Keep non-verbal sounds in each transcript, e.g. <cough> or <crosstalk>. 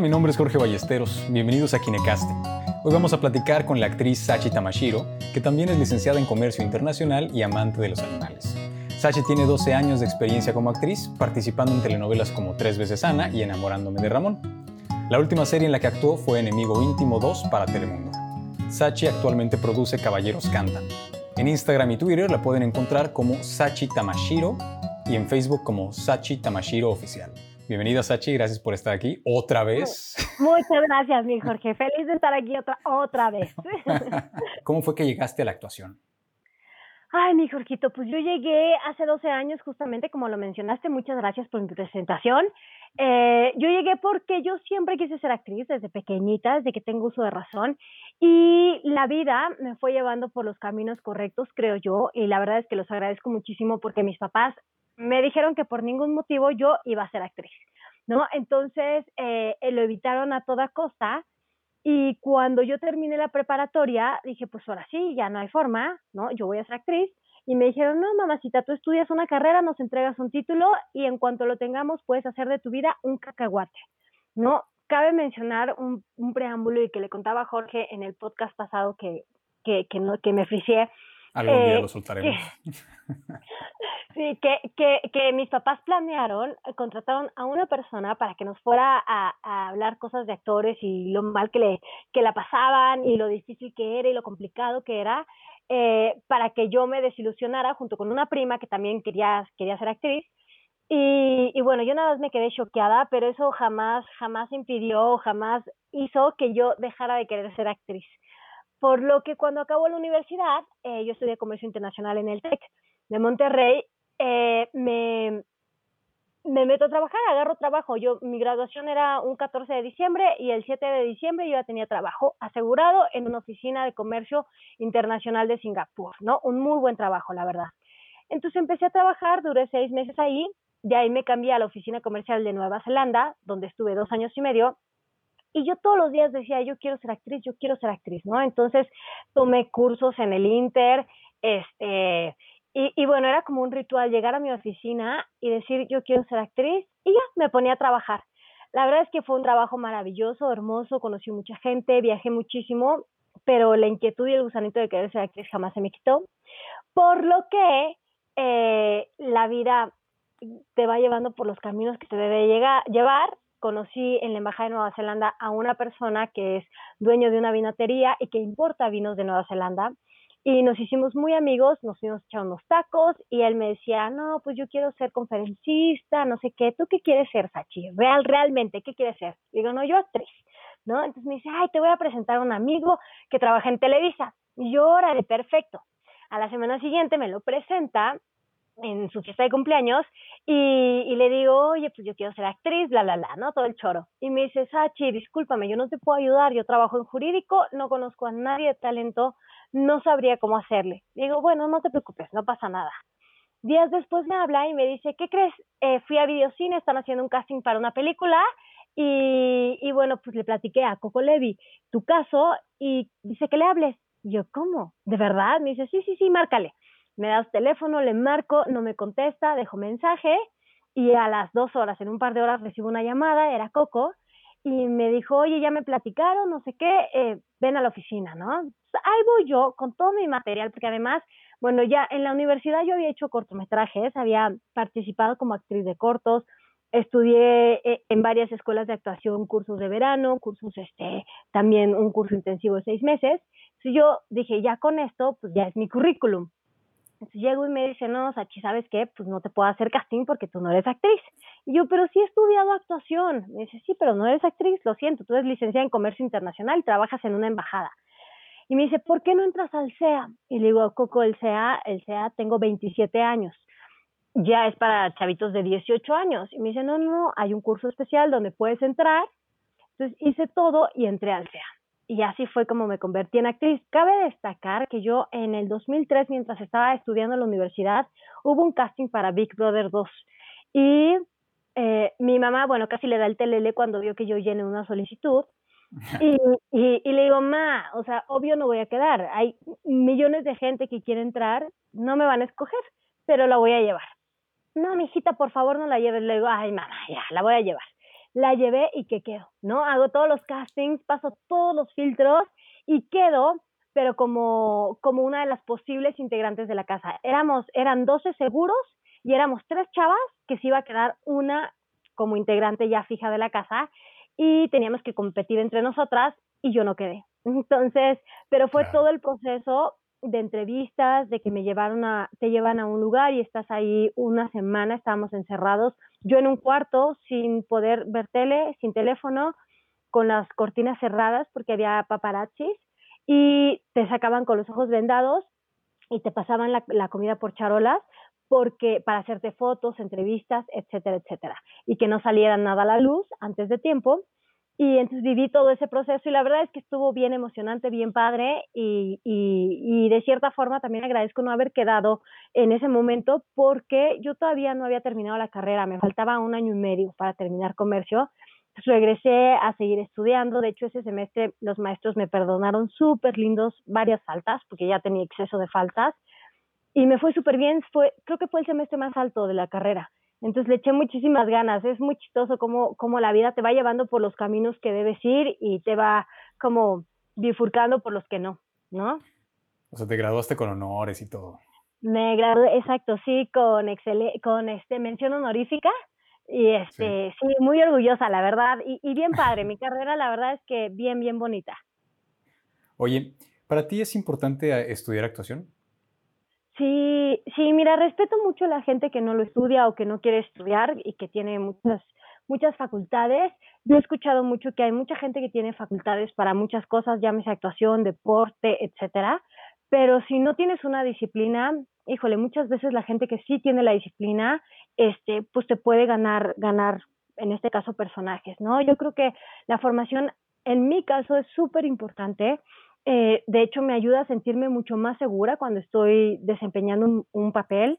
Mi nombre es Jorge Ballesteros. Bienvenidos a Kinecaste. Hoy vamos a platicar con la actriz Sachi Tamashiro, que también es licenciada en Comercio Internacional y amante de los animales. Sachi tiene 12 años de experiencia como actriz, participando en telenovelas como Tres veces Ana y Enamorándome de Ramón. La última serie en la que actuó fue Enemigo Íntimo 2 para Telemundo. Sachi actualmente produce Caballeros Cantan. En Instagram y Twitter la pueden encontrar como Sachi Tamashiro y en Facebook como Sachi Tamashiro Oficial. Bienvenida Sachi, gracias por estar aquí otra vez. Muchas gracias, mi <laughs> Jorge. Feliz de estar aquí otra, otra vez. <laughs> ¿Cómo fue que llegaste a la actuación? Ay, mi Jorgito, pues yo llegué hace 12 años, justamente como lo mencionaste. Muchas gracias por mi presentación. Eh, yo llegué porque yo siempre quise ser actriz desde pequeñita, desde que tengo uso de razón. Y la vida me fue llevando por los caminos correctos, creo yo. Y la verdad es que los agradezco muchísimo porque mis papás me dijeron que por ningún motivo yo iba a ser actriz, ¿no? Entonces eh, lo evitaron a toda costa y cuando yo terminé la preparatoria dije, pues ahora sí, ya no hay forma, ¿no? Yo voy a ser actriz. Y me dijeron, no, mamacita, tú estudias una carrera, nos entregas un título y en cuanto lo tengamos puedes hacer de tu vida un cacahuate, ¿no? Cabe mencionar un, preámbulo y que le contaba Jorge en el podcast pasado que, que, que, no, que me fricié. Algún día eh, lo soltaremos. <laughs> Sí, que, que, que mis papás planearon, eh, contrataron a una persona para que nos fuera a, hablar cosas de actores y lo mal que, le, que la pasaban y lo difícil que era y lo complicado que era, eh, para que yo me desilusionara junto con una prima que también quería, quería ser actriz. Y, y bueno, yo nada más me quedé choqueada, pero eso jamás, jamás impidió, jamás hizo que yo dejara de querer ser actriz. Por lo que cuando acabó la universidad, eh, yo estudié comercio internacional en el TEC de Monterrey eh, me, me meto a trabajar, agarro trabajo. Yo, mi graduación era un 14 de diciembre y el 7 de diciembre yo ya tenía trabajo asegurado en una oficina de comercio internacional de Singapur, ¿no? Un muy buen trabajo, la verdad. Entonces empecé a trabajar, duré seis meses ahí, de ahí me cambié a la oficina comercial de Nueva Zelanda, donde estuve dos años y medio, y yo todos los días decía, yo quiero ser actriz, yo quiero ser actriz, ¿no? Entonces tomé cursos en el Inter, este, y, y, bueno, era como un ritual llegar a mi oficina y decir, yo quiero ser actriz, y ya me ponía a trabajar. La verdad es que fue un trabajo maravilloso, hermoso, conocí mucha gente, viajé muchísimo, pero la inquietud y el gusanito de querer ser actriz jamás se me quitó. Por lo que eh, la vida te va llevando por los caminos que te debe llegar, llevar. Conocí en la Embajada de Nueva Zelanda a una persona que es dueño de una vinatería y que importa vinos de Nueva Zelanda y nos hicimos muy amigos, nos fuimos a unos tacos y él me decía, no, pues yo quiero ser conferencista, no sé qué, ¿tú qué quieres ser, Sachi? Real, realmente, ¿qué quieres ser? Digo, no, yo actriz, ¿no? Entonces me dice, ay, te voy a presentar a un amigo que trabaja en Televisa. Y yo, órale, perfecto. A la semana siguiente me lo presenta en su fiesta de cumpleaños y, le digo, oye, pues yo quiero ser actriz, bla, bla, bla, ¿no? Todo el choro. Y me dice, Sachi, discúlpame, yo no te puedo ayudar, yo trabajo en jurídico, no conozco a nadie de talento no sabría cómo hacerle. Digo, bueno, no te preocupes, no pasa nada. Días después me habla y me dice, ¿qué crees? Eh, fui a Videocine, están haciendo un casting para una película y, y bueno, pues le platiqué a Coco Levi tu caso y dice que le hables. Y yo, ¿cómo? ¿De verdad? Me dice, sí, sí, sí, márcale. Me da su teléfono, le marco, no me contesta, dejo mensaje y a las dos horas, en un par de horas recibo una llamada, era Coco, y me dijo, oye, ya me platicaron, no sé qué, eh, ven a la oficina, ¿no? Ahí voy yo con todo mi material, porque además, bueno, ya en la universidad yo había hecho cortometrajes, había participado como actriz de cortos, estudié eh, en varias escuelas de actuación, cursos de verano, cursos, este, también un curso intensivo de seis meses. Entonces yo dije, ya con esto, pues ya es mi currículum. Entonces llego y me dice, no, Sachi, ¿sabes qué? Pues no te puedo hacer casting porque tú no eres actriz. Y yo, pero sí he estudiado actuación. Me dice, sí, pero no eres actriz, lo siento, tú eres licenciada en comercio internacional y trabajas en una embajada. Y me dice, ¿por qué no entras al CEA? Y le digo, Coco, el CEA, el CEA tengo 27 años. Ya es para chavitos de 18 años. Y me dice, no, no, hay un curso especial donde puedes entrar. Entonces hice todo y entré al CEA y así fue como me convertí en actriz. Cabe destacar que yo en el 2003, mientras estaba estudiando en la universidad, hubo un casting para Big Brother 2 y eh, mi mamá, bueno, casi le da el telele cuando vio que yo llené una solicitud <laughs> y, y, y, le digo, ma, o sea, obvio no voy a quedar, hay millones de gente que quiere entrar, no me van a escoger, pero la voy a llevar. No, mi hijita, por favor, no la lleves. Le digo, ay, mamá, ya, la voy a llevar. La llevé y que quedo, ¿no? Hago todos los castings, paso todos los filtros y quedo, pero como, como una de las posibles integrantes de la casa. Éramos, eran 12 seguros y éramos tres chavas que se iba a quedar una como integrante ya fija de la casa y teníamos que competir entre nosotras y yo no quedé. Entonces, pero fue todo el proceso de entrevistas, de que me llevaron a, te llevan a un lugar y estás ahí una semana, estábamos encerrados, yo en un cuarto sin poder ver tele, sin teléfono, con las cortinas cerradas porque había paparazzis y te sacaban con los ojos vendados y te pasaban la, la comida por charolas porque para hacerte fotos, entrevistas, etcétera, etcétera, y que no saliera nada a la luz antes de tiempo y entonces viví todo ese proceso y la verdad es que estuvo bien emocionante, bien padre y, y, de cierta forma también agradezco no haber quedado en ese momento porque yo todavía no había terminado la carrera, me faltaba un año y medio para terminar comercio. Entonces regresé a seguir estudiando, de hecho ese semestre los maestros me perdonaron súper lindos varias faltas porque ya tenía exceso de faltas y me fue súper bien, fue, creo que fue el semestre más alto de la carrera entonces le eché muchísimas ganas. Es muy chistoso cómo, cómo la vida te va llevando por los caminos que debes ir y te va como bifurcando por los que no, ¿no? O sea, te graduaste con honores y todo. Me gradué, exacto, sí, con con este mención honorífica y este, sí, muy orgullosa, la verdad, y, y bien padre. Mi <laughs> carrera, la verdad es que bien, bien bonita. Oye, ¿para ti es importante estudiar actuación? Sí, sí, mira, respeto mucho a la gente que no lo estudia o que no quiere estudiar y que tiene muchas muchas facultades. Yo he escuchado mucho que hay mucha gente que tiene facultades para muchas cosas, llámese actuación, deporte, etcétera, pero si no tienes una disciplina, híjole, muchas veces la gente que sí tiene la disciplina, este, pues te puede ganar ganar en este caso personajes, ¿no? Yo creo que la formación en mi caso es súper importante eh, de hecho, me ayuda a sentirme mucho más segura cuando estoy desempeñando un, papel.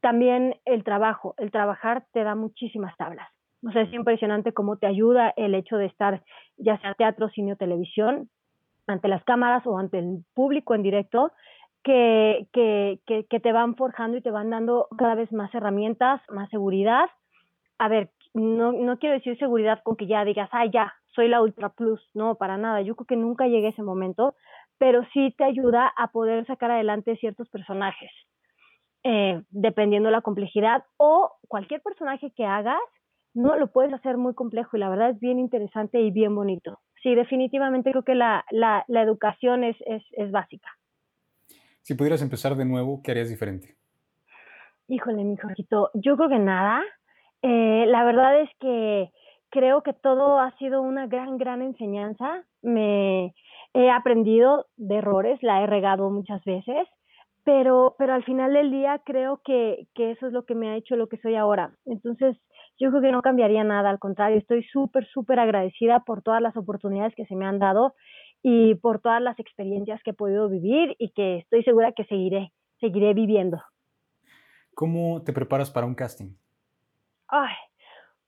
También el trabajo, el trabajar te da muchísimas tablas. O sea, es impresionante cómo te ayuda el hecho de estar, ya sea teatro, cine o televisión, ante las cámaras o ante el público en directo, que, que, que, que te van forjando y te van dando cada vez más herramientas, más seguridad. A ver, no, no quiero decir seguridad con que ya digas, ah, ya, soy la Ultra Plus, no, para nada, yo creo que nunca llegué a ese momento, pero sí te ayuda a poder sacar adelante ciertos personajes, eh, dependiendo la complejidad, o cualquier personaje que hagas, no lo puedes hacer muy complejo y la verdad es bien interesante y bien bonito. Sí, definitivamente creo que la, la, la educación es, es, es básica. Si pudieras empezar de nuevo, ¿qué harías diferente? Híjole, mi Jorgito, yo creo que nada. Eh, la verdad es que creo que todo ha sido una gran, gran enseñanza. Me he aprendido de errores, la he regado muchas veces, pero, pero al final del día creo que, que eso es lo que me ha hecho lo que soy ahora. Entonces, yo creo que no cambiaría nada, al contrario, estoy súper, súper agradecida por todas las oportunidades que se me han dado y por todas las experiencias que he podido vivir y que estoy segura que seguiré, seguiré viviendo. ¿Cómo te preparas para un casting? Ay,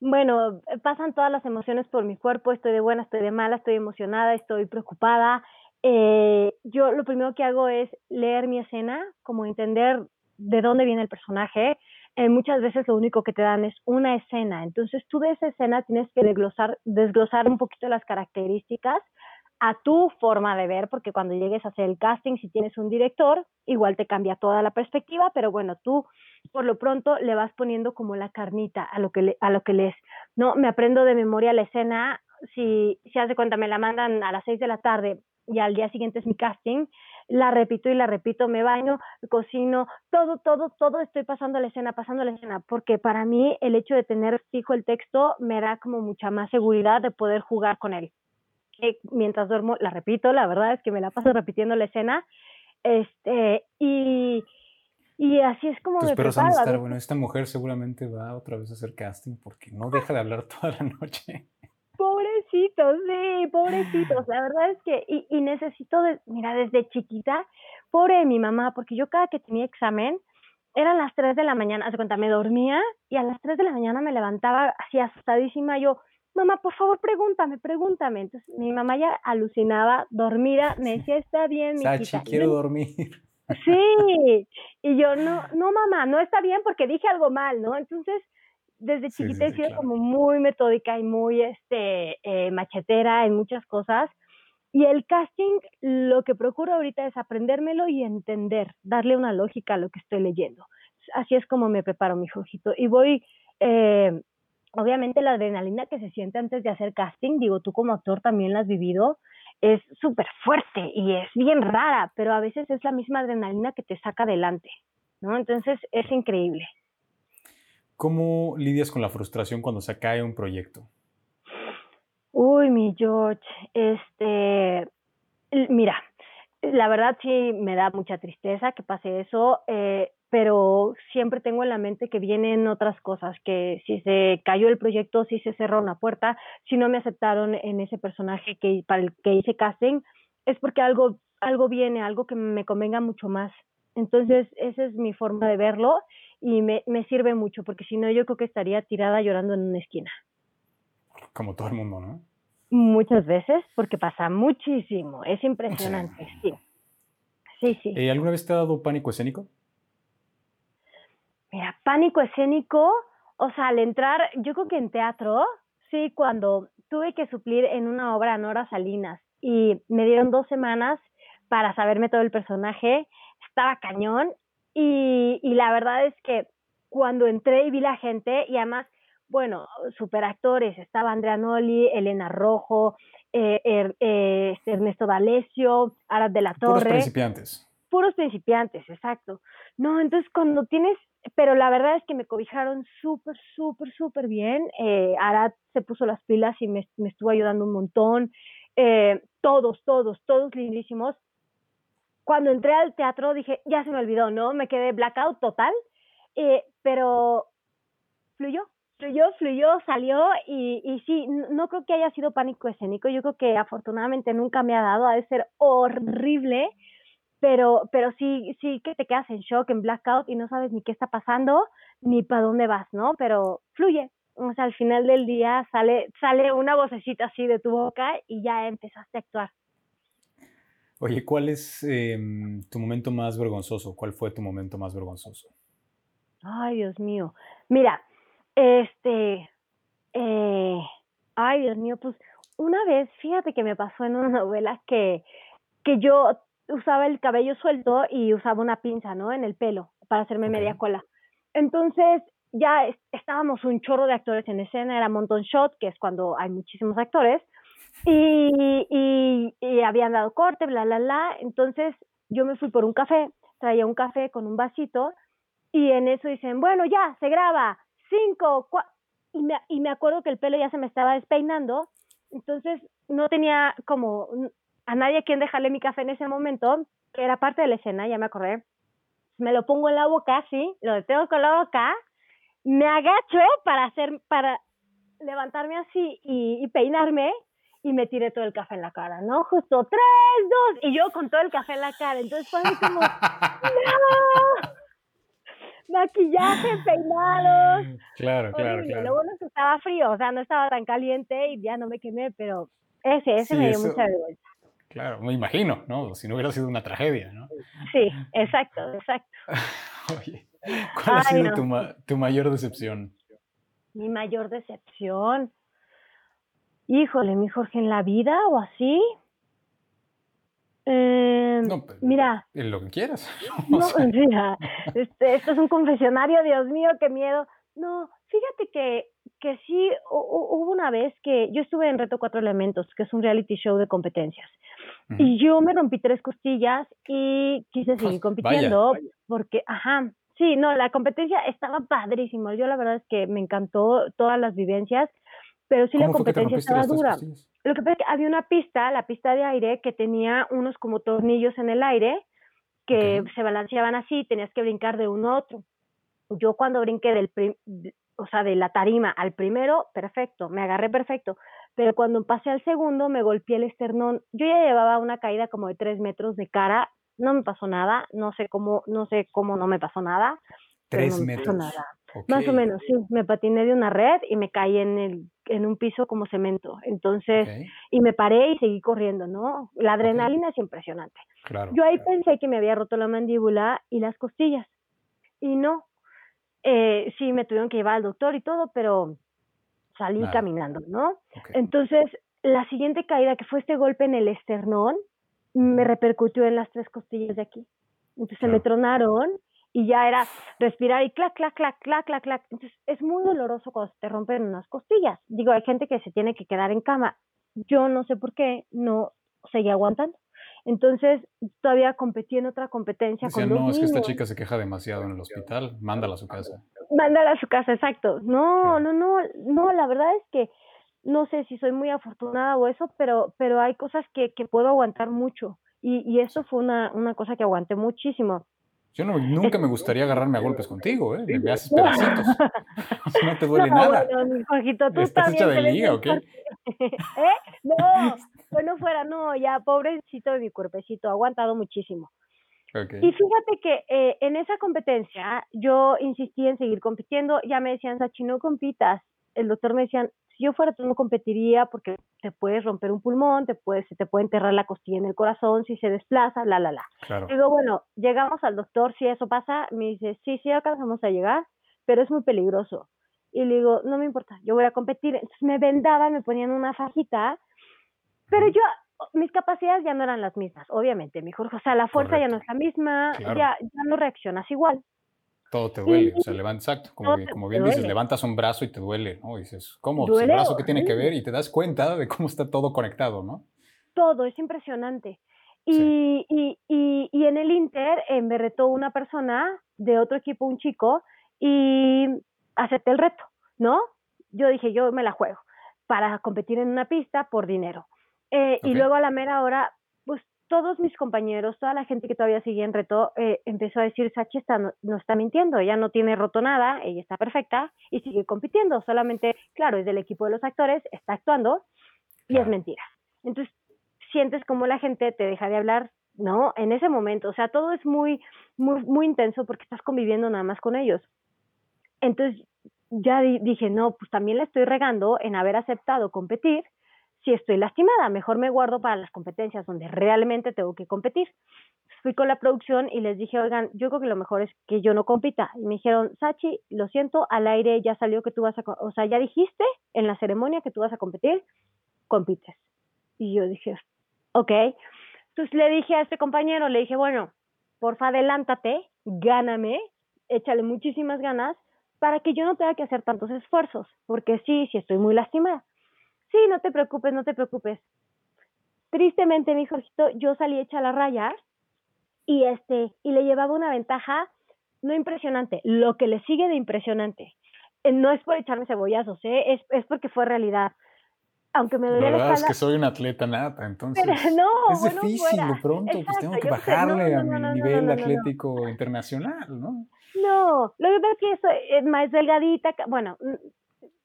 bueno, pasan todas las emociones por mi cuerpo, estoy de buena, estoy de mala, estoy emocionada, estoy preocupada. Eh, yo lo primero que hago es leer mi escena, como entender de dónde viene el personaje. Eh, muchas veces lo único que te dan es una escena, entonces tú de esa escena tienes que desglosar, desglosar un poquito las características a tu forma de ver, porque cuando llegues a hacer el casting, si tienes un director, igual te cambia toda la perspectiva, pero bueno, tú por lo pronto le vas poniendo como la carnita a lo que le, a lo que lees. No, me aprendo de memoria la escena, si si hace cuenta me la mandan a las seis de la tarde y al día siguiente es mi casting, la repito y la repito, me baño, cocino, todo, todo, todo estoy pasando la escena, pasando la escena, porque para mí el hecho de tener fijo el texto me da como mucha más seguridad de poder jugar con él mientras duermo la repito, la verdad es que me la paso repitiendo la escena. Este, y, y así es como Tus perros han de estar, bueno, esta mujer seguramente va otra vez a hacer casting porque no deja de hablar <laughs> toda la noche. Pobrecitos, sí, pobrecitos. La verdad es que, y, y necesito, de, mira, desde chiquita, pobre de mi mamá, porque yo cada que tenía examen, eran las 3 de la mañana, hace cuenta, me dormía y a las 3 de la mañana me levantaba así asustadísima, yo, mamá, por favor, pregúntame, pregúntame. Entonces mi mamá ya alucinaba, dormida, <laughs> me decía, está bien, mi Sachi, quiero dormir. <laughs> Sí, y yo, no, no, mamá, no está bien porque dije algo mal, ¿no? Entonces, desde chiquita he sido como muy metódica y muy este, eh, machetera en muchas cosas. Y el casting, lo que procuro ahorita es aprendérmelo y entender, darle una lógica a lo que estoy leyendo. Así es como me preparo, mi ojito. Y voy, eh, obviamente la adrenalina que se siente antes de hacer casting, digo, tú como actor también la has vivido, es súper fuerte y es bien rara, pero a veces es la misma adrenalina que te saca adelante, ¿no? Entonces es increíble. ¿Cómo lidias con la frustración cuando se cae un proyecto? Uy, mi George, este, mira, la verdad sí me da mucha tristeza que pase eso, eh, pero siempre tengo en la mente que vienen otras cosas, que si se cayó el proyecto, si se cerró una puerta, si no me aceptaron en ese personaje que para el que hice casting, es porque algo algo viene, algo que me convenga mucho más. Entonces, esa es mi forma de verlo y me, me sirve mucho, porque si no, yo creo que estaría tirada llorando en una esquina. Como todo el mundo, ¿no? Muchas veces, porque pasa muchísimo, es impresionante, sí. Sí, sí. Eh, ¿Alguna vez te ha dado pánico escénico? Mira, pánico escénico, o sea, al entrar, yo creo que en teatro, sí, cuando tuve que suplir en una obra Nora Salinas y me dieron dos semanas para saberme todo el personaje, estaba cañón y, y la verdad es que cuando entré y vi la gente, y además, bueno, super actores, estaba Andrea Noli, Elena Rojo, eh, er, eh, Ernesto D'Alessio, Arad de la Torre. Puros principiantes. Puros principiantes, exacto. No, entonces cuando tienes, pero la verdad es que me cobijaron súper, súper, súper bien. Eh, Arad se puso las pilas y me, me estuvo ayudando un montón. Eh, todos, todos, todos lindísimos cuando entré al teatro dije, ya se me olvidó, ¿no? Me quedé blackout total, eh, pero fluyó, fluyó, fluyó, salió y, y sí, no creo que haya sido pánico escénico, yo creo que afortunadamente nunca me ha dado, ha de ser horrible, pero, pero sí, sí que te quedas en shock, en blackout y no sabes ni qué está pasando, ni para dónde vas, ¿no? Pero fluye, o sea, al final del día sale, sale una vocecita así de tu boca y ya empezaste a actuar. Oye, ¿cuál es em, tu momento más vergonzoso? ¿Cuál fue tu momento más vergonzoso? Ay, Dios mío. Mira, este, eh, ay, Dios mío, pues una vez, fíjate que me pasó en una novela que, que yo usaba el cabello suelto y usaba una pinza, ¿no? En el pelo para hacerme media cola. Entonces, ya estábamos un chorro de actores en escena, era montón shot, que es cuando hay muchísimos actores. Y, y, habían dado corte, bla, bla, bla. Entonces yo me fui por un café, traía un café con un vasito y en eso dicen, bueno, ya, se graba, cinco, cuatro. Y me, y me acuerdo que el pelo ya se me estaba despeinando, entonces no tenía como a nadie a quien dejarle mi café en ese momento, que era parte de la escena, ya me acordé. Me lo pongo en la boca, sí, lo detengo con la boca, me agacho para hacer, para levantarme así y, y peinarme y me tiré todo el café en la cara, ¿no? Justo tres, dos, y yo con todo el café en la cara. Entonces fue como, ¡no! Maquillaje, peinados. Claro, claro, claro. Lo bueno es que estaba frío, o sea, no estaba tan caliente y ya no me quemé, pero ese, ese me dio mucha vergüenza. Claro, me imagino, ¿no? Si no hubiera sido una tragedia, ¿no? Sí, exacto, exacto. <laughs> Oye, ¿cuál ha sido tu, tu mayor decepción? Mi mayor decepción híjole, mi Jorge, en la vida o así. Eh, no, mira. En lo que quieras. <laughs> No, <laughs> mira, este, esto es un confesionario, Dios mío, qué miedo. No, fíjate que, que sí, hubo una vez que yo estuve en Reto Cuatro Elementos, que es un reality show de competencias. Y yo me rompí tres costillas y quise seguir compitiendo porque, ajá, sí, no, la competencia estaba padrísimo. Yo la verdad es que me encantó todas las vivencias pero sí la competencia estaba dura. Lo que pasa es que había una pista, la pista de aire, que tenía unos como tornillos en el aire que se balanceaban así, tenías que brincar de uno a otro. Yo cuando brinqué del, o sea, de la tarima al primero, perfecto, me agarré perfecto, pero cuando pasé al segundo me golpeé el esternón. Yo ya llevaba una caída como de tres metros de cara, no me pasó nada, no sé cómo, no sé cómo no me pasó nada. Tres metros. Nada. Más o menos, sí. Me patiné de una red y me caí en, el, en un piso como cemento. Entonces, y me paré y seguí corriendo, ¿no? La adrenalina es impresionante. Yo ahí pensé que me había roto la mandíbula y las costillas. Y no. Eh, sí me tuvieron que llevar al doctor y todo, pero salí caminando, ¿no? Entonces, la siguiente caída, que fue este golpe en el esternón, me repercutió en las tres costillas de aquí. Entonces me tronaron y ya era respirar y clac, clac, clac, clac, clac, clac. Entonces es muy doloroso cuando te rompen unas costillas. Digo, hay gente que se tiene que quedar en cama. Yo no sé por qué no seguía aguantando. Entonces, todavía competí en otra competencia. Decía, no, es que esta chica se queja demasiado en el hospital, mándala a su casa. Mándala a su casa, exacto. No, no, no, no, la verdad es que no sé si soy muy afortunada o eso, pero, pero hay cosas que, que puedo aguantar mucho. Y, y eso fue una, una cosa que aguanté muchísimo. Yo no, nunca me gustaría agarrarme a golpes contigo, ¿eh? Me haces <laughs> pedacitos. no te duele nada. Bueno, tú ¿Estás hecha de liga o qué? <laughs> ¿Eh? No, bueno fuera, no, ya, pobrecito de mi cuerpecito, ha aguantado muchísimo. Y fíjate que eh, en esa competencia yo insistí en seguir compitiendo, ya me decían, Sachi, no compitas. El doctor me decía, si yo fuera tú no competiría porque te puedes romper un pulmón, te puedes, se te puede enterrar la costilla en el corazón si se desplaza, la, la, la. Digo, bueno, llegamos al doctor, si eso pasa, me dice, sí, sí, alcanzamos a llegar, pero es muy peligroso. Y le digo, no me importa, yo voy a competir. Entonces me vendaban, me ponían una fajita, pero yo, mis capacidades ya no eran las mismas, obviamente, mi Jorge. O sea, la fuerza ya no es la misma, ya, ya no reaccionas igual. Todo te duele, o sea, levanta, exacto, como, como bien dices, levantas un brazo y te duele, ¿no? Y dices, ¿cómo? Pues, ¿El brazo qué tiene que ver? Y te das cuenta de cómo está todo conectado, ¿no? Todo, es impresionante. Y, y, y, y, en el Inter eh, me retó una persona de otro equipo, un chico, y acepté el reto, ¿no? Yo dije, yo me la juego para competir en una pista por dinero. Eh, y luego a la mera hora, todos mis compañeros, toda la gente que todavía seguía en reto, eh, empezó a decir, Sachi está, no, está mintiendo, ella no tiene roto nada, ella está perfecta y sigue compitiendo, solamente, claro, es del equipo de los actores, está actuando y es mentira. Entonces, sientes como la gente te deja de hablar, ¿no? En ese momento, o sea, todo es muy, muy, muy intenso porque estás conviviendo nada más con ellos. Entonces, ya dije, no, pues también le estoy regando en haber aceptado competir si estoy lastimada, mejor me guardo para las competencias donde realmente tengo que competir. Fui con la producción y les dije, oigan, yo creo que lo mejor es que yo no compita. Y me dijeron, Sachi, lo siento, al aire ya salió que tú vas a, o sea, ya dijiste en la ceremonia que tú vas a competir, compites. Y yo dije, ok. Entonces le dije a este compañero, le dije, bueno, porfa, adelántate, gáname, échale muchísimas ganas para que yo no tenga que hacer tantos esfuerzos, porque sí, sí estoy muy lastimada. Sí, no te preocupes, no te preocupes. Tristemente, mi Jorgito, yo salí hecha a la raya y este, y le llevaba una ventaja no impresionante, lo que le sigue de impresionante. Eh, no es por echarme cebollazos, ¿eh? es, es porque fue realidad. Aunque me duele la, verdad es que soy un atleta nata, entonces no, es difícil de pronto, pues tengo que bajarle a mi nivel atlético internacional, ¿no? No, lo que pasa es que soy eh, más delgadita, bueno,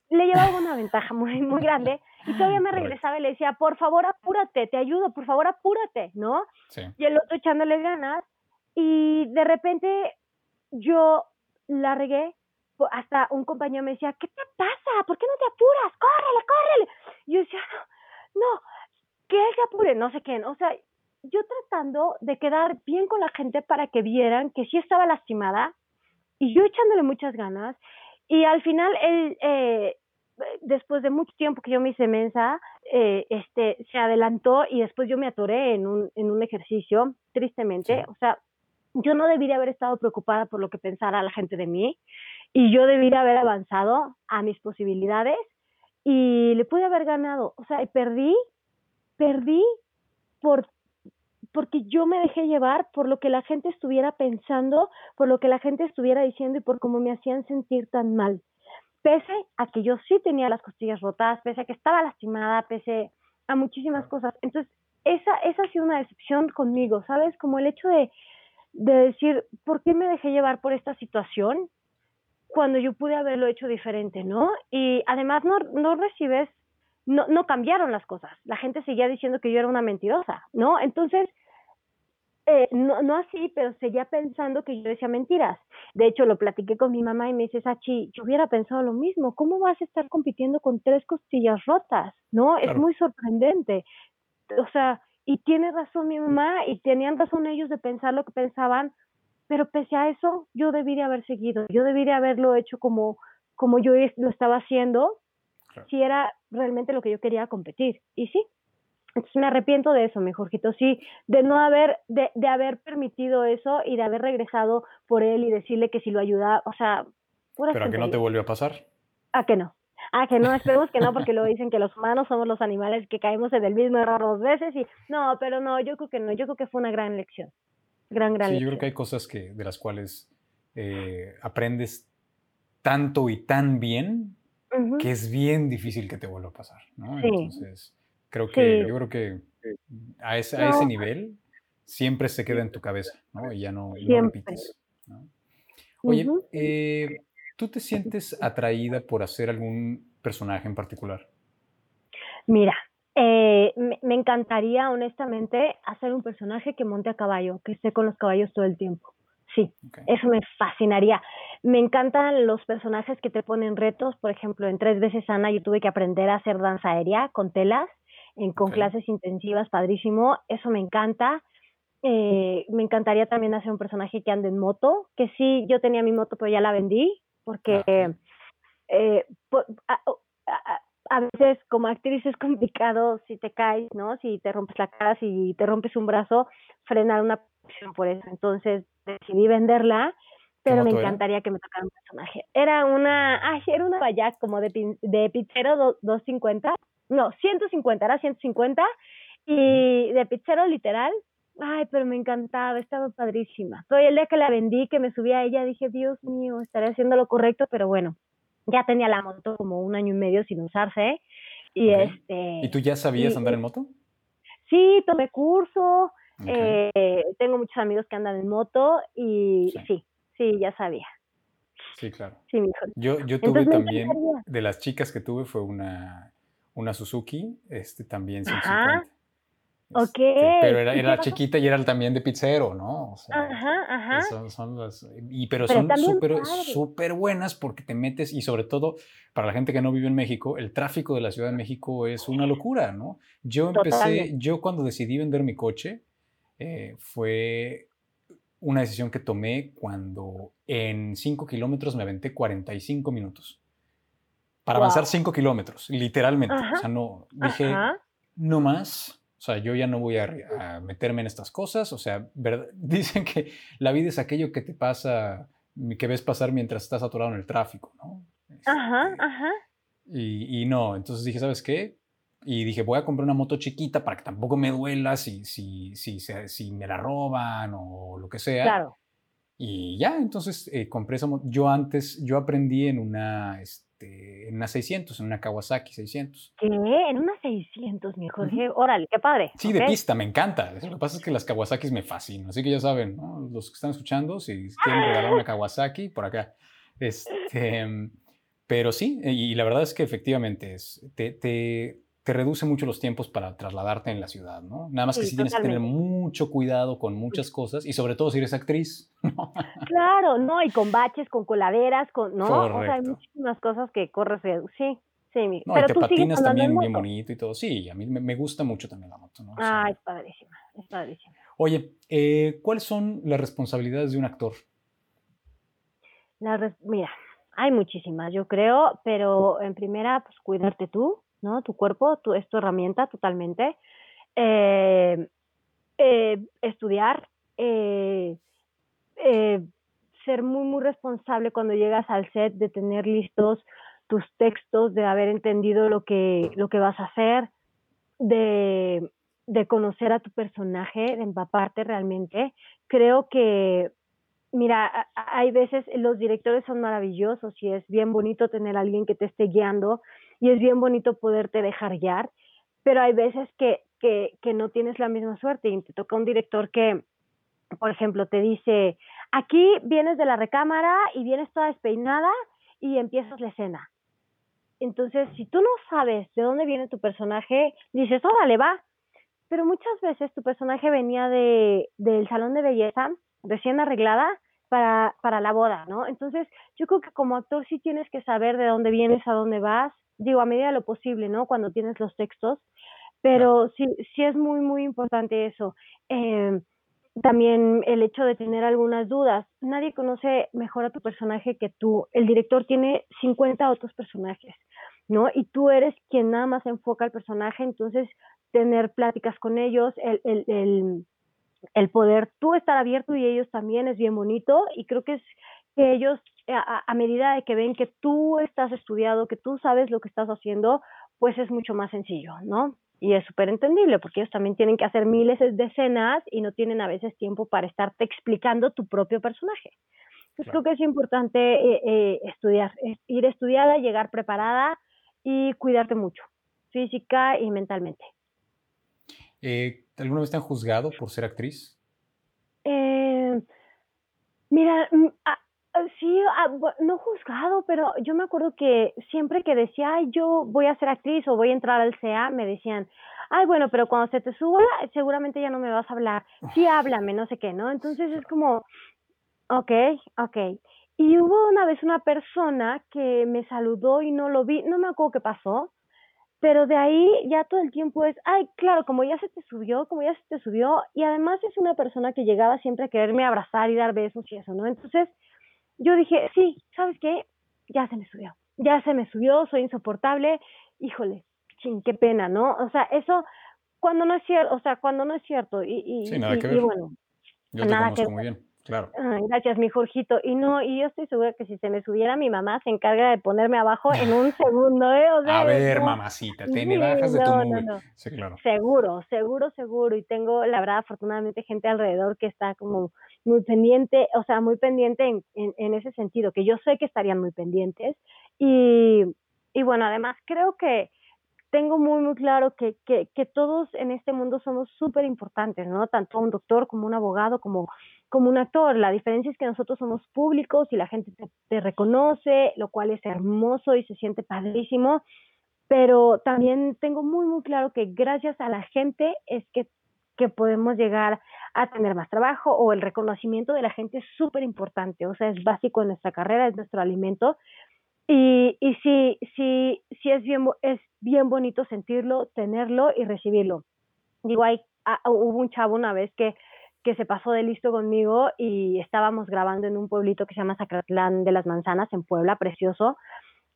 le llevaba una ventaja muy, muy grande y todavía me regresaba y le decía, por favor, apúrate, te ayudo, por favor, apúrate, ¿no? Y el otro echándole ganas y de repente yo la regué, hasta un compañero me decía, ¿qué te pasa? ¿Por qué no te apuras? ¡Córrele, córrele! Y yo decía, no, no, que él se apure, no sé qué, o sea, yo tratando de quedar bien con la gente para que vieran que sí estaba lastimada y yo echándole muchas ganas y al final él eh, después de mucho tiempo que yo me hice mensa, eh, este, se adelantó y después yo me atoré en un, en un ejercicio, tristemente. O sea, yo no debería haber estado preocupada por lo que pensara la gente de mí y yo debería haber avanzado a mis posibilidades y le pude haber ganado. O sea, perdí, perdí por porque yo me dejé llevar por lo que la gente estuviera pensando, por lo que la gente estuviera diciendo y por cómo me hacían sentir tan mal pese a que yo sí tenía las costillas rotas, pese a que estaba lastimada, pese a muchísimas cosas. Entonces, esa, esa ha sido una decepción conmigo, ¿sabes? Como el hecho de, de decir, ¿por qué me dejé llevar por esta situación cuando yo pude haberlo hecho diferente, ¿no? Y además no, no recibes, no, no cambiaron las cosas. La gente seguía diciendo que yo era una mentirosa, ¿no? Entonces, eh, no, no así, pero seguía pensando que yo decía mentiras. De hecho, lo platiqué con mi mamá y me dice, Sachi, yo hubiera pensado lo mismo. ¿Cómo vas a estar compitiendo con tres costillas rotas? ¿No? Es muy sorprendente. O sea, y tiene razón mi mamá y tenían razón ellos de pensar lo que pensaban pero pese a eso, yo debí de haber seguido, yo debí de haberlo hecho como, como yo lo estaba haciendo, si era realmente lo que yo quería competir. Y sí, entonces me arrepiento de eso, mi Jorgito, sí, de no haber, de, de haber permitido eso y de haber regresado por él y decirle que si lo ayudaba, o sea, Pero a que no te volvió a pasar. A que no. A que no, esperemos que no, <laughs> porque lo dicen que los humanos somos los animales que caemos en el mismo error dos veces y no, pero no, yo creo que no, yo creo que fue una gran lección. Gran, gran sí, lección. yo creo que hay cosas que, de las cuales eh, aprendes tanto y tan bien que es bien difícil que te vuelva a pasar, ¿no? Entonces, creo que, yo creo que a ese, a ese nivel siempre se queda en tu cabeza, ¿no? Y ya no, lo repites. ¿no? Oye, eh, ¿tú te sientes atraída por hacer algún personaje en particular? Mira, eh, me, encantaría honestamente hacer un personaje que monte a caballo, que esté con los caballos todo el tiempo. Sí, eso me fascinaría. Me encantan los personajes que te ponen retos. Por ejemplo, en Tres veces Ana yo tuve que aprender a hacer danza aérea con telas, en, con clases intensivas, padrísimo. Eso me encanta. Eh, me encantaría también hacer un personaje que ande en moto, que sí, yo tenía mi moto, pero ya la vendí, porque ah, eh, a, veces como actriz es complicado si te caes, ¿no? Si te rompes la cara, si te rompes un brazo, frenar una producción por eso. Entonces decidí venderla, pero me encantaría que me tocara un personaje. Era una, ay, era una Bayak como de, de pizzero 250, no, 150, era 150, y de pizzero literal, ay, pero me encantaba, estaba padrísima. Pero el día que la vendí, que me subí a ella, dije, Dios mío, estaré haciendo lo correcto, pero bueno, ya tenía la moto como un año y medio sin usarse. Y este. ¿Y tú ya sabías andar en moto? Sí, tomé curso. Eh, tengo muchos amigos que andan en moto y sí, sí, ya sabía. Sí, claro. Sí, yo, yo tuve también, de las chicas que tuve fue una, una Suzuki, este también 150. Ok. Este, pero era, era chiquita y era también de pizzero, ¿no? ajá, ajá. Son, son las, y, pero, son súper súper buenas porque te metes y sobre todo para la gente que no vive en México, el tráfico de la Ciudad de México es una locura, ¿no? Yo empecé, yo cuando decidí vender mi coche, eh, fue una decisión que tomé cuando en 5 kilómetros me aventé 45 minutos. Para avanzar 5 kilómetros, literalmente. O sea, no, dije, no más o sea, yo ya no voy a, meterme en estas cosas. O sea, <laughs> dicen que la vida es aquello que te pasa, que ves pasar mientras estás atorado en el tráfico, ¿no? Ajá, este, ajá. Y, no, entonces dije, ¿sabes qué? Y dije, voy a comprar una moto chiquita para que tampoco me duela si, si, si, si, me la roban o lo que sea. Claro. Y ya, entonces eh, compré esa moto. Yo antes, yo aprendí en una, este, este, en una 600, en una Kawasaki 600. ¿Qué? En una 600, mi Jorge. Órale, qué padre. Sí, de pista, me encanta. Lo que pasa es que las Kawasakis me fascinan. Así que ya saben, los que están escuchando, si quieren regalar una Kawasaki, por acá. Este, pero sí, y la verdad es que efectivamente es, te, te, te reduce mucho los tiempos para trasladarte en la ciudad, ¿no? Nada más que sí, tienes que tener mucho cuidado con muchas cosas y sobre todo si eres actriz. <laughs> Claro, no, y con baches, con coladeras, con, ¿no? O sea, hay muchísimas cosas que corres, sí, sí. Mi, no, pero y te patinas también bien bonito y todo. Sí, a mí me, gusta mucho también la moto, ¿no? ah, es padrísima, es padrísima. Oye, eh, ¿cuáles son las responsabilidades de un actor? La mira, hay muchísimas, yo creo, pero en primera, pues cuidarte tú, ¿no? Tu cuerpo tu, es tu herramienta totalmente. Eh, eh, estudiar, eh, ser muy, muy responsable cuando llegas al set de tener listos tus textos, de haber entendido lo que, lo que vas a hacer, de, de conocer a tu personaje, de empaparte realmente. Creo que mira, hay veces los directores son maravillosos y es bien bonito tener a alguien que te esté guiando y es bien bonito poderte dejar guiar, pero hay veces que, que, que no tienes la misma suerte y te toca un director que, por ejemplo, te dice, aquí vienes de la recámara y vienes toda despeinada y empiezas la escena. Entonces, si tú no sabes de dónde viene tu personaje, dices, órale, va. Pero muchas veces tu personaje venía de, del salón de belleza, recién arreglada, para, para la boda, ¿no? Entonces, yo creo que como actor sí tienes que saber de dónde vienes, a dónde vas, digo, a medida de lo posible, ¿no? Cuando tienes los textos, pero sí, sí es muy, muy importante eso. Eh, también el hecho de tener algunas dudas. Nadie conoce mejor a tu personaje que tú. El director tiene 50 otros personajes, ¿no? Y tú eres quien nada más enfoca al personaje, entonces tener pláticas con ellos, el, el, el, el poder tú estar abierto y ellos también es bien bonito y creo que es que ellos a, a, medida de que ven que tú estás estudiado, que tú sabes lo que estás haciendo, pues es mucho más sencillo, ¿no? Y es súper entendible porque ellos también tienen que hacer miles de escenas y no tienen a veces tiempo para estarte explicando tu propio personaje. Entonces creo que es importante eh, eh, estudiar, ir estudiada, llegar preparada y cuidarte mucho, física y mentalmente. Eh, ¿Alguna vez te han juzgado por ser actriz? Eh, mira, mm, ah, ah, sí, ah, no juzgado, pero yo me acuerdo que siempre que decía, ay, yo voy a ser actriz o voy a entrar al CEA, me decían, ay, bueno, pero cuando se te suba, seguramente ya no me vas a hablar. Sí, háblame, no sé qué, ¿no? Entonces es como, ok, ok. Y hubo una vez una persona que me saludó y no lo vi, no me acuerdo qué pasó, pero de ahí ya todo el tiempo es, ay, claro, como ya se te subió, como ya se te subió, y además es una persona que llegaba siempre a quererme abrazar y dar besos y eso, ¿no? Entonces yo dije, sí, ¿sabes qué? Ya se me subió, ya se me subió, soy insoportable, híjole, ching, qué pena, ¿no? O sea, eso cuando no es cierto, o sea, cuando no es cierto, y, y, sí, nada y, que ver. y bueno, Yo te nada conozco que muy bien, claro. Ay, gracias, mi Jorgito. Y no, y yo estoy segura que si se me subiera mi mamá se encarga de ponerme abajo en un <laughs> segundo, ¿eh? O sea, A ver, no, mamacita, te me bajas de tu no, no, nube. no. Sí, claro. Seguro, seguro, seguro. Y tengo, la verdad, afortunadamente, gente alrededor que está como muy pendiente, o sea, muy pendiente en, en, en ese sentido, que yo sé que estarían muy pendientes. Y, y bueno, además creo que tengo muy, muy claro que, que, todos en este mundo somos súper importantes, ¿no? Tanto un doctor como un abogado, como, como un actor. La diferencia es que nosotros somos públicos y la gente te, te reconoce, lo cual es hermoso y se siente padrísimo. Pero también tengo muy, muy claro que gracias a la gente es que, que podemos llegar a tener más trabajo o el reconocimiento de la gente es súper importante. O sea, es básico en nuestra carrera, es nuestro alimento. Y, y sí, sí, sí es bien, es bien bonito sentirlo, tenerlo y recibirlo. Digo, hay, ah, hubo un chavo una vez que, que se pasó de listo conmigo y estábamos grabando en un pueblito que se llama Zacatlán de las Manzanas, en Puebla, precioso,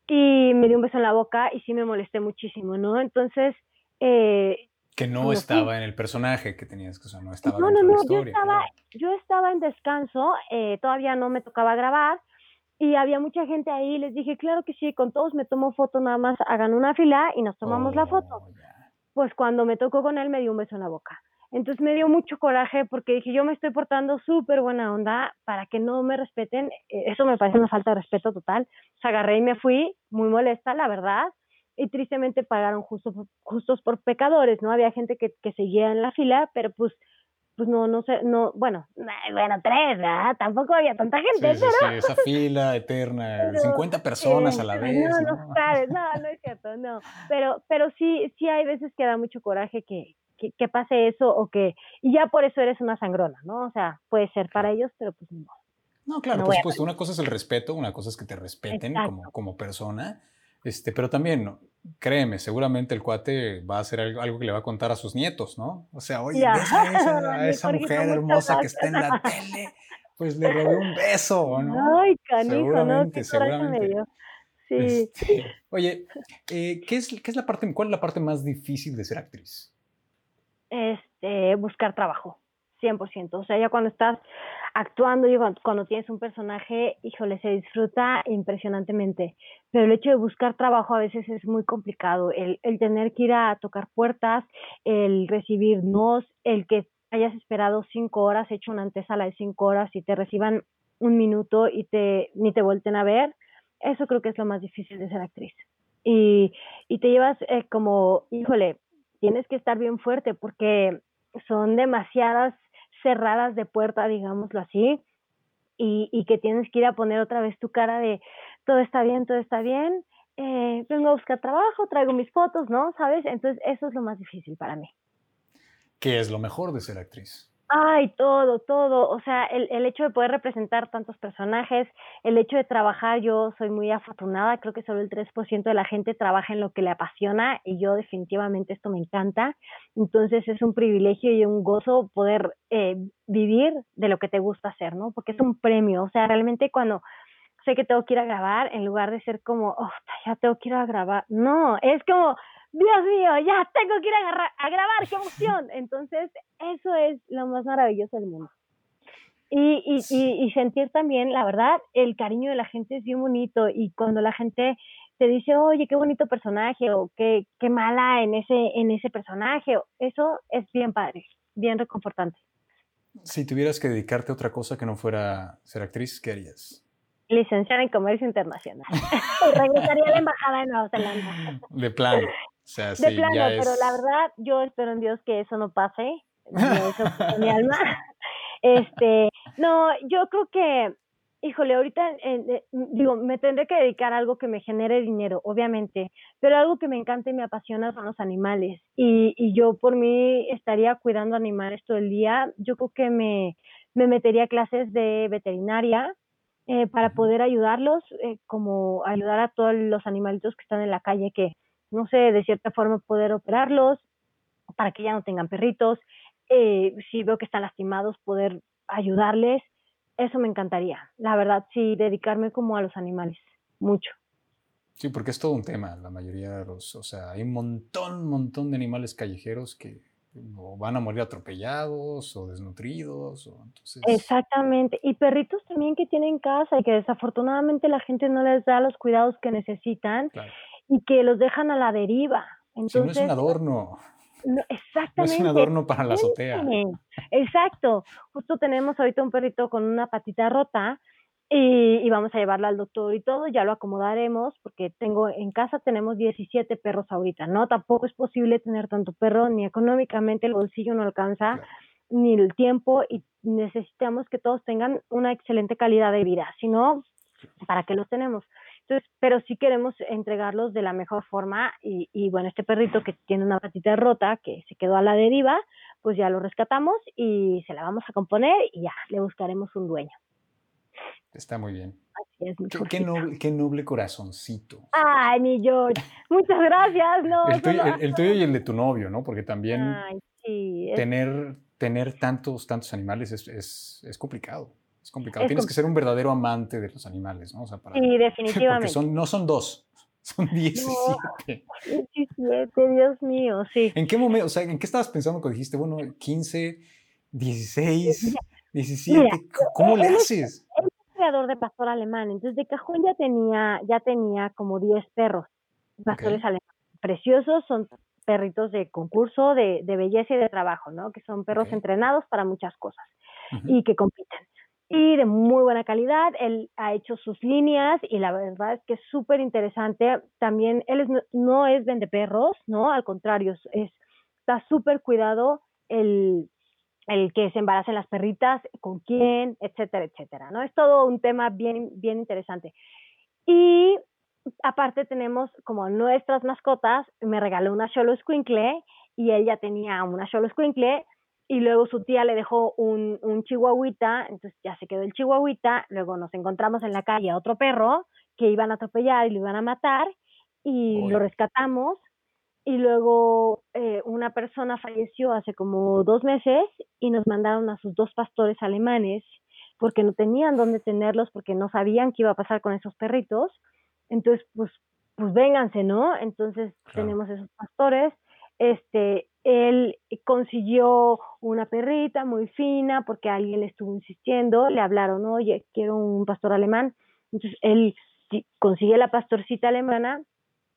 y me dio un beso en la boca y sí me molesté muchísimo, ¿no? Entonces, eh, Que no sí. estaba en el personaje que tenías que, o sea, no estaba no, no, la no, yo estaba, claro. yo estaba en descanso, eh, todavía no me tocaba grabar y había mucha gente ahí, les dije, claro que sí, con todos me tomo foto, nada más hagan una fila y nos tomamos la foto. Oh, ya. Pues cuando me tocó con él me dio un beso en la boca. Entonces me dio mucho coraje porque dije, yo me estoy portando súper buena onda para que no me respeten. Eh, Eso me parece una falta de respeto total. O sea, agarré y me fui, muy molesta, la verdad. Y tristemente pagaron justo, justos por pecadores, ¿no? Había gente que, que seguía en la fila, pero pues, pues no, no sé, no, bueno, eh, bueno, tres, ¿verdad? Tampoco había tanta gente, Sí, sí, pero... sí, esa fila eterna, <laughs> Pero, 50 personas a la eh, vez. No, no, no. sabes, no, no es cierto, no. Pero, pero sí, sí hay veces que da mucho coraje que, que, que pase eso o que, y ya por eso eres una sangrona, ¿no? O sea, puede ser para ellos, pero pues no. No, claro, No por supuesto. Una cosa es el respeto, una cosa es que te respeten como, como persona. Este, pero también, ¿no? Créeme, seguramente el cuate va a hacer algo, algo que le va a contar a sus nietos, ¿no? O sea, oye. ¿ves a esa, <laughs> a mujer hermosa que está en la tele? Pues le robé un <laughs> beso, ¿no? Ay, canijo, ¿no? Seguramente. Sí. Este, oye, eh, ¿qué, es, ¿qué es la parte, cuál es la parte más difícil de ser actriz? este, buscar trabajo, 100%. O sea, ya cuando estás actuando, y cuando, tienes un personaje, híjole, se disfruta impresionantemente. Pero el hecho de buscar trabajo a veces es muy complicado. El, el tener que ir a tocar puertas, el recibir nos, el que hayas esperado cinco horas, hecho una antesala de cinco horas y te reciban un minuto y te, ni te vuelten a ver, eso creo que es lo más difícil de ser actriz. Y, y te llevas eh, como, híjole, tienes que estar bien fuerte porque son demasiadas cerradas de puerta, digámoslo así, y, y, que tienes que ir a poner otra vez tu cara de todo está bien, todo está bien, eh, vengo a buscar trabajo, traigo mis fotos, ¿no? ¿Sabes? Entonces eso es lo más difícil para mí. ¿Qué es lo mejor de ser actriz? Ay, todo, todo. O sea, el, el hecho de poder representar tantos personajes, el hecho de trabajar, yo soy muy afortunada, creo que solo el 3% de la gente trabaja en lo que le apasiona y yo definitivamente esto me encanta. Entonces es un privilegio y un gozo poder eh, vivir de lo que te gusta hacer, ¿no? Porque es un premio. O sea, realmente cuando sé que tengo que ir a grabar, en lugar de ser como, oh, ya tengo que ir a grabar, no, es como Dios mío, ya tengo que ir a, a grabar, qué emoción. <laughs> Entonces, eso es lo más maravilloso del mundo. Y, y, y, y, sentir también, la verdad, el cariño de la gente es bien bonito y cuando la gente te dice, oye, qué bonito personaje o qué, qué mala en ese, en ese personaje, eso es bien padre, bien reconfortante. Si tuvieras que dedicarte a otra cosa que no fuera ser actriz, ¿qué harías? Licenciada en Comercio Internacional. <laughs> regresaría a la Embajada de Nueva Zelanda. De plano de plano, pero la verdad, yo espero en Dios que eso no pase. Eso mi alma. <laughs> Este, no, yo creo que, híjole, ahorita eh, digo, me tendré que dedicar a algo que me genere dinero, obviamente, pero algo que me encanta y me apasiona son los animales. Y, y yo por mí estaría cuidando animales todo el día. Yo creo que me, me metería a clases de veterinaria. Eh, para poder ayudarlos, eh, como ayudar a todos los animalitos que están en la calle que, no sé, de cierta forma poder operarlos para que ya no tengan perritos. Eh, si veo que están lastimados, poder ayudarles. Eso me encantaría. La verdad, sí, dedicarme como a los animales, mucho. Sí, porque es todo un tema. La mayoría de los, o sea, hay un montón, montón de animales callejeros que van a morir atropellados o desnutridos. O entonces... Exactamente. Y perritos también que tienen casa y que desafortunadamente la gente no les da los cuidados que necesitan. Claro y que los dejan a la deriva. Entonces, no es un adorno. exactamente. No es un adorno para la azotea. Exacto. Justo tenemos ahorita un perrito con una patita rota y, vamos a llevarlo al doctor y todo, ya lo acomodaremos porque tengo en casa tenemos 17 perros ahorita, ¿no? Tampoco es posible tener tanto perro, ni económicamente el bolsillo no alcanza, ni el tiempo y necesitamos que todos tengan una excelente calidad de vida, si no, ¿para qué los tenemos? Entonces, pero sí queremos entregarlos de la mejor forma y, y, bueno, este perrito que tiene una patita rota, que se quedó a la deriva, pues ya lo rescatamos y se la vamos a componer y ya le buscaremos un dueño. Está muy bien. Así es, qué, qué, noble, qué, noble, corazoncito. Ay, mi George, muchas gracias. No, el, tuyo, el, el, tuyo, y el de tu novio, ¿no? Porque también Ay, sí, tener, tener tantos, tantos animales es, es, es complicado. Es complicado. Tienes que ser un verdadero amante de los animales, ¿no? O sea, para, sí, definitivamente. <laughs> Porque son, no son dos, son 17. No, 17, Dios mío, sí. ¿En qué momento, o sea, en qué estabas pensando cuando dijiste, bueno, 15, 16, 17? Mira, ¿Cómo le haces? Él es creador de pastor alemán, entonces de cajón ya tenía, ya tenía como 10 perros, pastores okay. alemanes. Preciosos, son perritos de concurso, de, de, belleza y de trabajo, ¿no? Que son perros okay. entrenados para muchas cosas uh -huh. y que compiten y de muy buena calidad. Él ha hecho sus líneas y la verdad es que es súper interesante. También él es, no es vende perros, ¿no? Al contrario, es, está súper cuidado el, el que se embaracen las perritas, con quién, etcétera, etcétera, ¿no? Es todo un tema bien, bien interesante. Y aparte tenemos como nuestras mascotas, me regaló una Cholo Squinkle y él ya tenía una Cholo Squinkle y luego su tía le dejó un, un chihuahuita, entonces ya se quedó el chihuahuita, luego nos encontramos en la calle a otro perro que iban a atropellar y lo iban a matar y lo rescatamos y luego eh, una persona falleció hace como dos meses y nos mandaron a sus dos pastores alemanes porque no tenían dónde tenerlos, porque no sabían qué iba a pasar con esos perritos. Entonces, pues, pues vénganse, ¿no? Entonces claro. tenemos esos pastores. Este, él consiguió una perrita muy fina porque alguien le estuvo insistiendo, le hablaron, oye, quiero un pastor alemán. Entonces él consigue la pastorcita alemana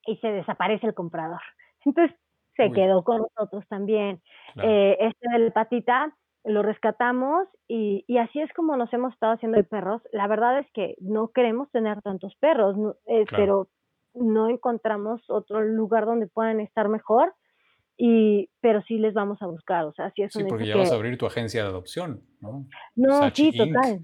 y se desaparece el comprador. Entonces se Uy. quedó con nosotros también. Claro. Eh, este de la patita lo rescatamos y, y, así es como nos hemos estado haciendo de perros. La verdad es que no queremos tener tantos perros, no, eh, claro. pero no encontramos otro lugar donde puedan estar mejor y pero sí les vamos a buscar, o sea, sí es Sí, porque ya que... vas a abrir tu agencia de adopción, ¿no? No, Sachi sí, total.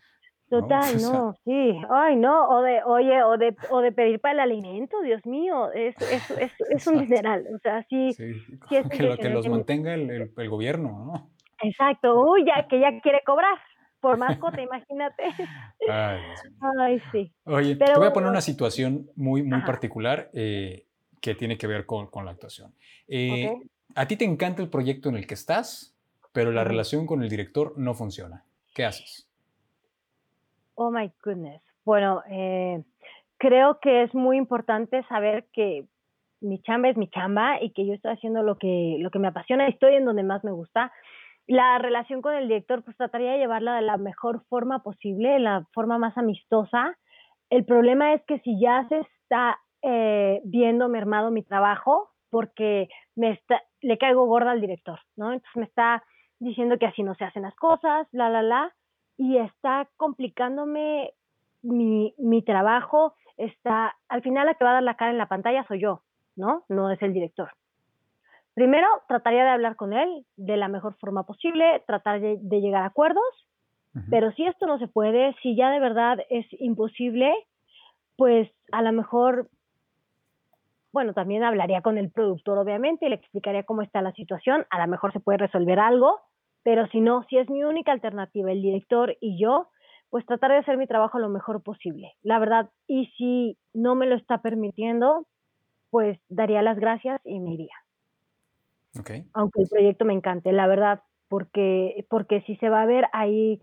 Total, no, <laughs> no, sí. Ay, no, o de, oye, o de, o de pedir para el alimento, Dios mío, es, es, es, <laughs> es un mineral, o sea, sí. sí, sí es <laughs> que, lo, que los mantenga el, el, el, gobierno, ¿no? Exacto, uy, ya que ya quiere cobrar por mascota, imagínate. Ay, sí. Oye, te voy a poner una situación muy, muy particular eh, que tiene que ver con, la actuación. Eh, a ti te encanta el proyecto en el que estás, pero la relación con el director no funciona. ¿Qué haces? Oh my goodness. Bueno, eh, creo que es muy importante saber que mi chamba es mi chamba y que yo estoy haciendo lo que, lo que me apasiona, estoy en donde más me gusta. La relación con el director, pues trataría de llevarla de la mejor forma posible, la forma más amistosa. El problema es que si ya se está eh, viendo mermado mi trabajo, porque me está, le caigo gorda al director, ¿no? Entonces me está diciendo que así no se hacen las cosas, la, la, la, y está complicándome mi, mi trabajo, está, al final la que va a dar la cara en la pantalla soy yo, ¿no? No es el director. Primero, trataría de hablar con él de la mejor forma posible, tratar de, llegar a acuerdos, pero si esto no se puede, si ya de verdad es imposible, pues a lo mejor, bueno, también hablaría con el productor, obviamente, y le explicaría cómo está la situación, a lo mejor se puede resolver algo, pero si no, si es mi única alternativa, el director y yo, pues tratar de hacer mi trabajo lo mejor posible, la verdad, y si no me lo está permitiendo, pues daría las gracias y me iría. Aunque el proyecto me encante, la verdad, porque, porque si se va a ver ahí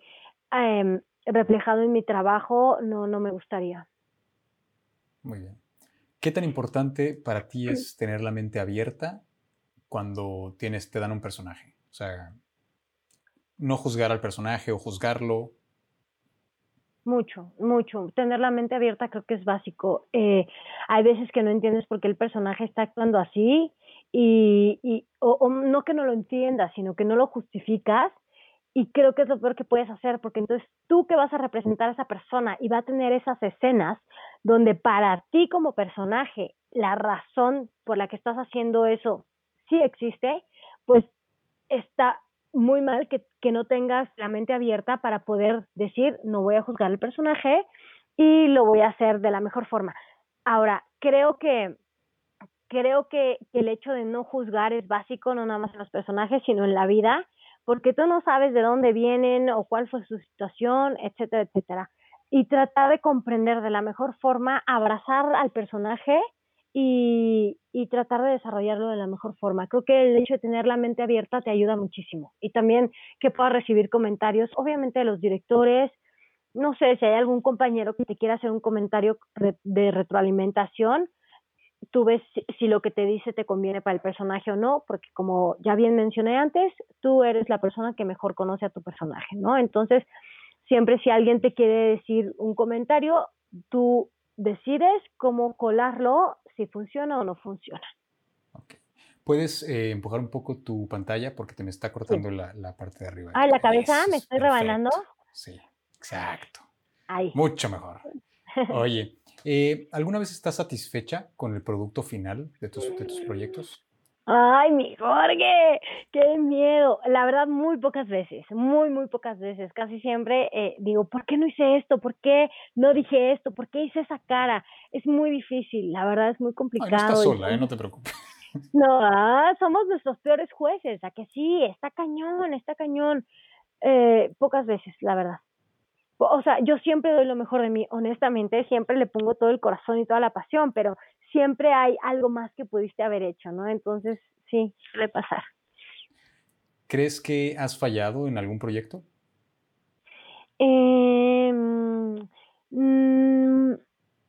em, reflejado en mi trabajo, no, no me gustaría. Muy bien. ¿Qué tan importante para ti es tener la mente abierta cuando tienes, te dan un personaje? O sea, no juzgar al personaje o juzgarlo, mucho, mucho. Tener la mente abierta creo que es básico. Eh, hay veces que no entiendes por qué el personaje está actuando así y, y o, no que no lo entiendas, sino que no lo justificas y creo que es lo peor que puedes hacer porque entonces tú que vas a representar a esa persona y va a tener esas escenas donde para ti como personaje la razón por la que estás haciendo eso sí existe, pues está muy mal que, que, no tengas la mente abierta para poder decir, no voy a juzgar el personaje y lo voy a hacer de la mejor forma. Ahora, creo que creo que, el hecho de no juzgar es básico, no nada más en los personajes, sino en la vida, porque tú no sabes de dónde vienen o cuál fue su situación, etcétera, etcétera. Y tratar de comprender de la mejor forma, abrazar al personaje y, y, tratar de desarrollarlo de la mejor forma. Creo que el hecho de tener la mente abierta te ayuda muchísimo y también que puedas recibir comentarios, obviamente de los directores. No sé si hay algún compañero que te quiera hacer un comentario de retroalimentación, tú ves si, si, lo que te dice te conviene para el personaje o no, porque como ya bien mencioné antes, tú eres la persona que mejor conoce a tu personaje, ¿no? Entonces, siempre si alguien te quiere decir un comentario, tú decides cómo colarlo, si funciona o no funciona. ¿Puedes eh, empujar un poco tu pantalla porque te me está cortando la, la, parte de arriba? Ah, la cabeza, me estoy rebanando. Sí, exacto. Ahí. Mucho mejor. <laughs> Oye, eh, ¿alguna vez estás satisfecha con el producto final de tus, de tus proyectos? Ay, mi Jorge, qué miedo. La verdad, muy pocas veces, muy, muy pocas veces. Casi siempre eh, digo, ¿por qué no hice esto? ¿Por qué no dije esto? ¿Por qué hice esa cara? Es muy difícil, la verdad es muy complicado. no estás sola, ¿eh? no te preocupes. No, ah, somos nuestros peores jueces, a que sí, está cañón, está cañón. Eh, pocas veces, la verdad. O sea, yo siempre doy lo mejor de mí, honestamente, siempre le pongo todo el corazón y toda la pasión, pero siempre hay algo más que pudiste haber hecho, ¿no? Entonces, sí, suele pasar. ¿Crees que has fallado en algún proyecto? Mm,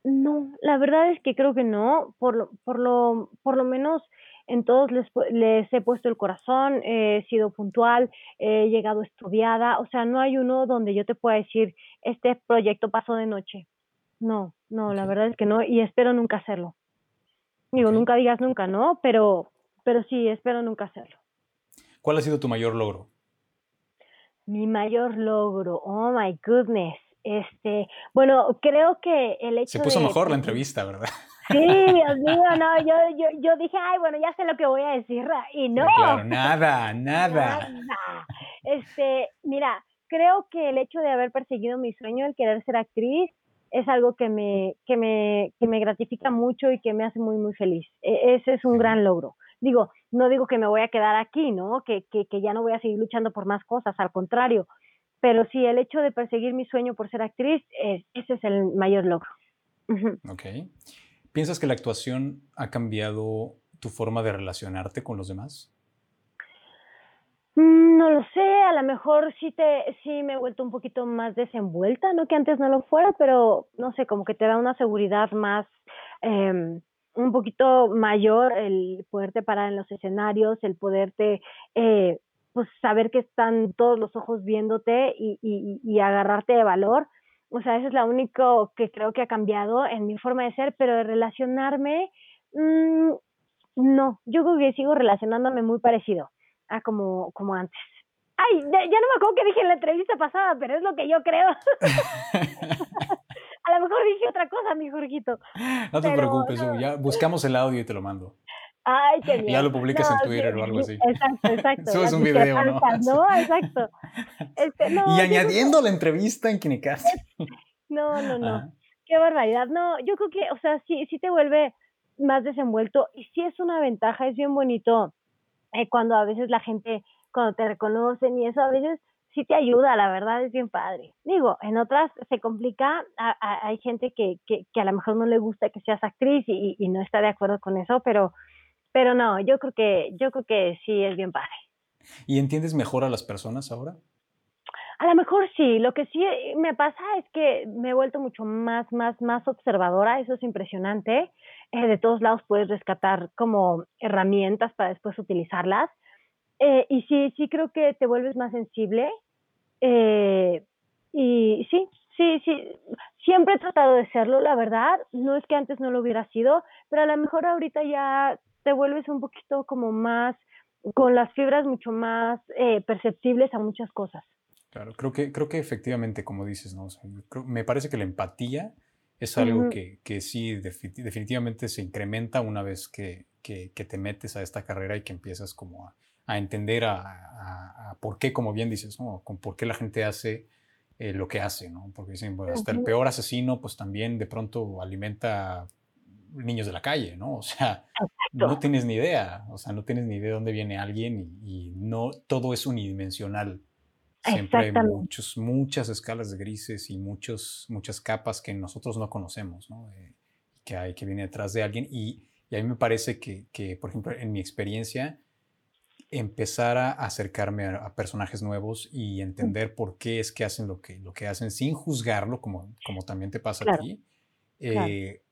no, la verdad es que creo que no, por lo, por lo, por lo menos en todos les, les he puesto el corazón, he sido puntual, he llegado estudiada, o sea, no hay uno donde yo te pueda decir, este proyecto pasó de noche. No, no, la verdad es que no, y espero nunca hacerlo. Digo, nunca digas nunca, ¿no? Pero, pero sí, espero nunca hacerlo. ¿Cuál ha sido tu mayor logro? Mi mayor logro, oh my goodness. Este, bueno, creo que el hecho Se puso mejor la entrevista, ¿verdad? <laughs> Sí, Dios mío, no, yo, yo, yo dije, ay, bueno, ya sé lo que voy a decir, y no. Claro, nada, nada. Nada. Este, mira, creo que el hecho de haber perseguido mi sueño, el querer ser actriz, es algo que me, que me, que me gratifica mucho y que me hace muy, muy feliz. E, ese es un gran logro. Digo, no digo que me voy a quedar aquí, ¿no? Que, que, que ya no voy a seguir luchando por más cosas, al contrario. Pero sí, el hecho de perseguir mi sueño por ser actriz, ese es el mayor logro. Ok. ¿Piensas que la actuación ha cambiado tu forma de relacionarte con los demás? Mm, no lo sé, a lo mejor sí te, sí me he vuelto un poquito más desenvuelta, no que antes no lo fuera, pero no sé, como que te da una seguridad más, eh, un poquito mayor el poderte parar en los escenarios, el poderte, eh, pues saber que están todos los ojos viéndote y, y, y agarrarte de valor. O sea, eso es lo único que creo que ha cambiado en mi forma de ser, pero de relacionarme, mmm, no, yo creo que sigo relacionándome muy parecido a como, como antes. Ay, ya no me acuerdo qué dije en la entrevista pasada, pero es lo que yo creo. <laughs> <laughs> a lo mejor dije otra cosa, mi Jorgito. No te preocupes, ya buscamos el audio y te lo mando. Ay, qué bien. <laughs> Ya lo publicas en Twitter o algo así. Exacto, exacto. Subes un video, ¿no? No, <laughs> exacto. Este, no, y añadiendo la entrevista en Kinecast. <laughs> No, no, no. Qué barbaridad. No, yo creo que, o sea, sí, sí te vuelve más desenvuelto y sí es una ventaja, es bien bonito eh, cuando a veces la gente, cuando te reconocen y eso, a veces sí te ayuda, la verdad es bien padre. Digo, en otras se complica, hay gente que, que, que, a lo mejor no le gusta que seas actriz y, y, no está de acuerdo con eso, pero, pero no, yo creo que, yo creo que sí es bien padre. ¿Y entiendes mejor a las personas ahora? A lo mejor sí, lo que sí me pasa es que me he vuelto mucho más, más, más observadora, eso es impresionante. Eh, de todos lados puedes rescatar como herramientas para después utilizarlas. Eh, y sí, sí creo que te vuelves más sensible. Eh, y sí, sí, sí, siempre he tratado de serlo, la verdad. No es que antes no lo hubiera sido, pero a lo mejor ahorita ya te vuelves un poquito como más, con las fibras mucho más eh, perceptibles a muchas cosas. Claro, creo que, creo que efectivamente, como dices, ¿no? O sea, me parece que la empatía es algo uh -huh. que, que, sí definitivamente se incrementa una vez que, que, que, te metes a esta carrera y que empiezas como a, a entender a, a, a, por qué, como bien dices, ¿no? Con por qué la gente hace eh, lo que hace, ¿no? Porque dicen, bueno, hasta el peor asesino, pues también de pronto alimenta niños de la calle, ¿no? O sea, Exacto. no tienes ni idea, o sea, no tienes ni idea de dónde viene alguien y, y no todo es unidimensional. Siempre hay muchos, muchas escalas de grises y muchos, muchas capas que nosotros no conocemos, ¿no? Eh, que hay, que viene detrás de alguien. Y, y a mí me parece que, que, por ejemplo, en mi experiencia, empezar a acercarme a, a, personajes nuevos y entender por qué es que hacen lo que, lo que hacen sin juzgarlo, como, como también te pasa claro. aquí. Eh, claro.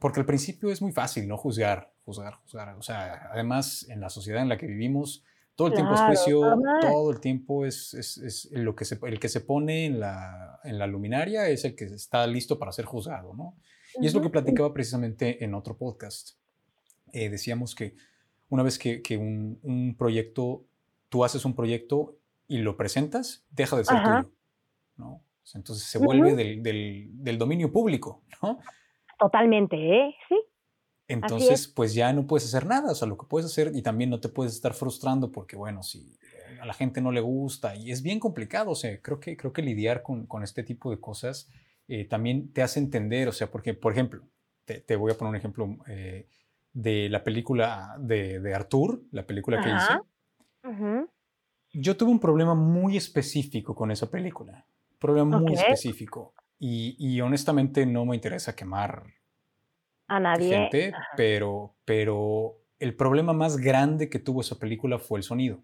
Porque al principio es muy fácil, ¿no? Juzgar, juzgar, juzgar. O sea, además, en la sociedad en la que vivimos, todo el tiempo es precio, todo el tiempo es, es, es, lo que se, el que se pone en la, en la luminaria es el que está listo para ser juzgado, ¿no? Y es lo que platicaba precisamente en otro podcast. Eh, decíamos que una vez que, que un, un, proyecto, tú haces un proyecto y lo presentas, deja de ser Ajá. tuyo, ¿no? Entonces se vuelve uh -huh. del, del, del, dominio público, ¿no? Totalmente, ¿eh? Sí. Entonces, pues ya no puedes hacer nada, o sea, lo que puedes hacer y también no te puedes estar frustrando porque, bueno, si a la gente no le gusta y es bien complicado, o sea, creo que, creo que lidiar con, con este tipo de cosas eh, también te hace entender, o sea, porque, por ejemplo, te, te voy a poner un ejemplo eh, de la película de, de, Arthur, la película que Ajá. hice. Uh -huh. Yo tuve un problema muy específico con esa película, un problema okay. muy específico y, y honestamente no me interesa quemar a nadie. Gente, pero, pero el problema más grande que tuvo esa película fue el sonido.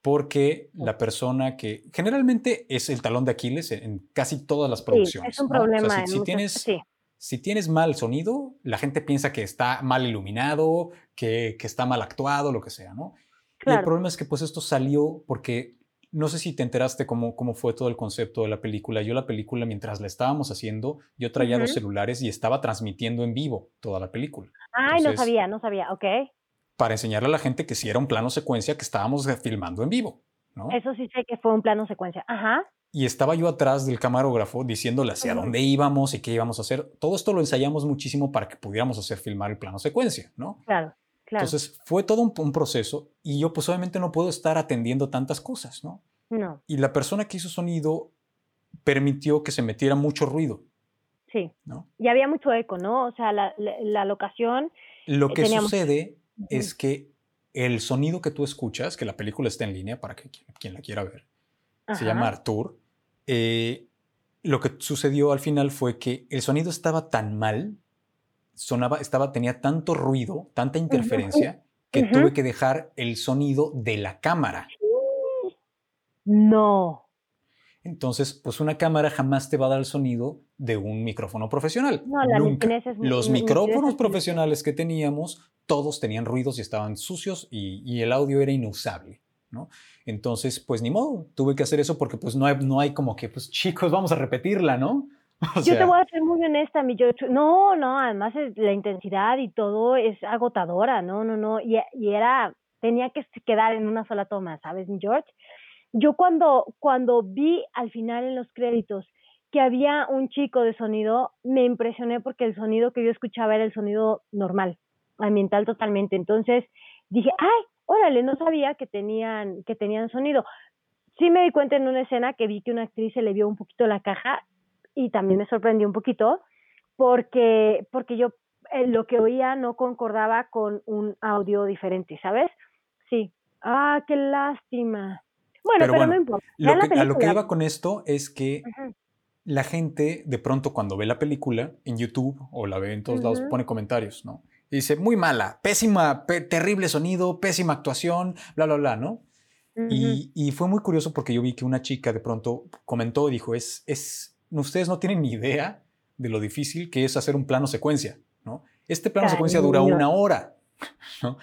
Porque la persona que generalmente es el talón de Aquiles en casi todas las producciones. Sí, es un problema. ¿no? O sea, si, si, tienes, sí. si, tienes, mal sonido, la gente piensa que está mal iluminado, que, que está mal actuado, lo que sea, ¿no? Claro. Y el problema es que pues esto salió porque no sé si te enteraste cómo, cómo fue todo el concepto de la película. Yo la película, mientras la estábamos haciendo, yo traía uh -huh. los celulares y estaba transmitiendo en vivo toda la película. Ay, Entonces, no sabía, no sabía, ok. Para enseñarle a la gente que sí era un plano secuencia que estábamos filmando en vivo, ¿no? Eso sí sé que fue un plano secuencia, ajá. Y estaba yo atrás del camarógrafo diciéndole hacia uh -huh. dónde íbamos y qué íbamos a hacer. Todo esto lo ensayamos muchísimo para que pudiéramos hacer filmar el plano secuencia, ¿no? Claro. Claro. Entonces fue todo un, un, proceso y yo pues obviamente no puedo estar atendiendo tantas cosas, ¿no? No. Y la persona que hizo sonido permitió que se metiera mucho ruido. Sí. ¿no? Y había mucho eco, ¿no? O sea, la, la, la locación. Lo que teníamos... sucede es que el sonido que tú escuchas, que la película está en línea para que quien, la quiera ver, se llama Arthur, eh, lo que sucedió al final fue que el sonido estaba tan mal, sonaba, estaba, tenía tanto ruido, tanta interferencia, que tuve que dejar el sonido de la cámara. No. Entonces, pues una cámara jamás te va a dar el sonido de un micrófono profesional. No, la Nunca. Los micrófonos profesionales que teníamos, todos tenían ruidos y estaban sucios y, el audio era inusable, ¿no? Entonces, pues ni modo, tuve que hacer eso porque pues no hay, no hay como que, pues chicos, vamos a repetirla, ¿no? <laughs> yo te voy a ser muy honesta, mi yo, no, no, además es la intensidad y todo es agotadora, no, no, no, y, y era, tenía que quedar en una sola toma, ¿sabes, mi George? Yo cuando, cuando vi al final en los créditos que había un chico de sonido, me impresioné porque el sonido que yo escuchaba era el sonido normal, ambiental totalmente. Entonces dije, ay, órale, no sabía que tenían, que tenían sonido. Sí me di cuenta en una escena que vi que una actriz se le vio un poquito la caja y también me sorprendió un poquito porque, porque yo eh, lo que oía no concordaba con un audio diferente, ¿sabes? Sí. Ah, qué lástima. Bueno, pero, no importa. a lo que iba con esto es que la gente, de pronto, cuando ve la película en YouTube o la ve en todos lados, pone comentarios, ¿no? Y dice, muy mala, pésima, terrible sonido, pésima actuación, bla, bla, bla, ¿no? y, y, fue muy curioso porque yo vi que una chica de pronto comentó y dijo, es, es, ustedes no tienen ni idea de lo difícil que es hacer un plano secuencia, ¿no? Este plano secuencia dura una hora, ¿no?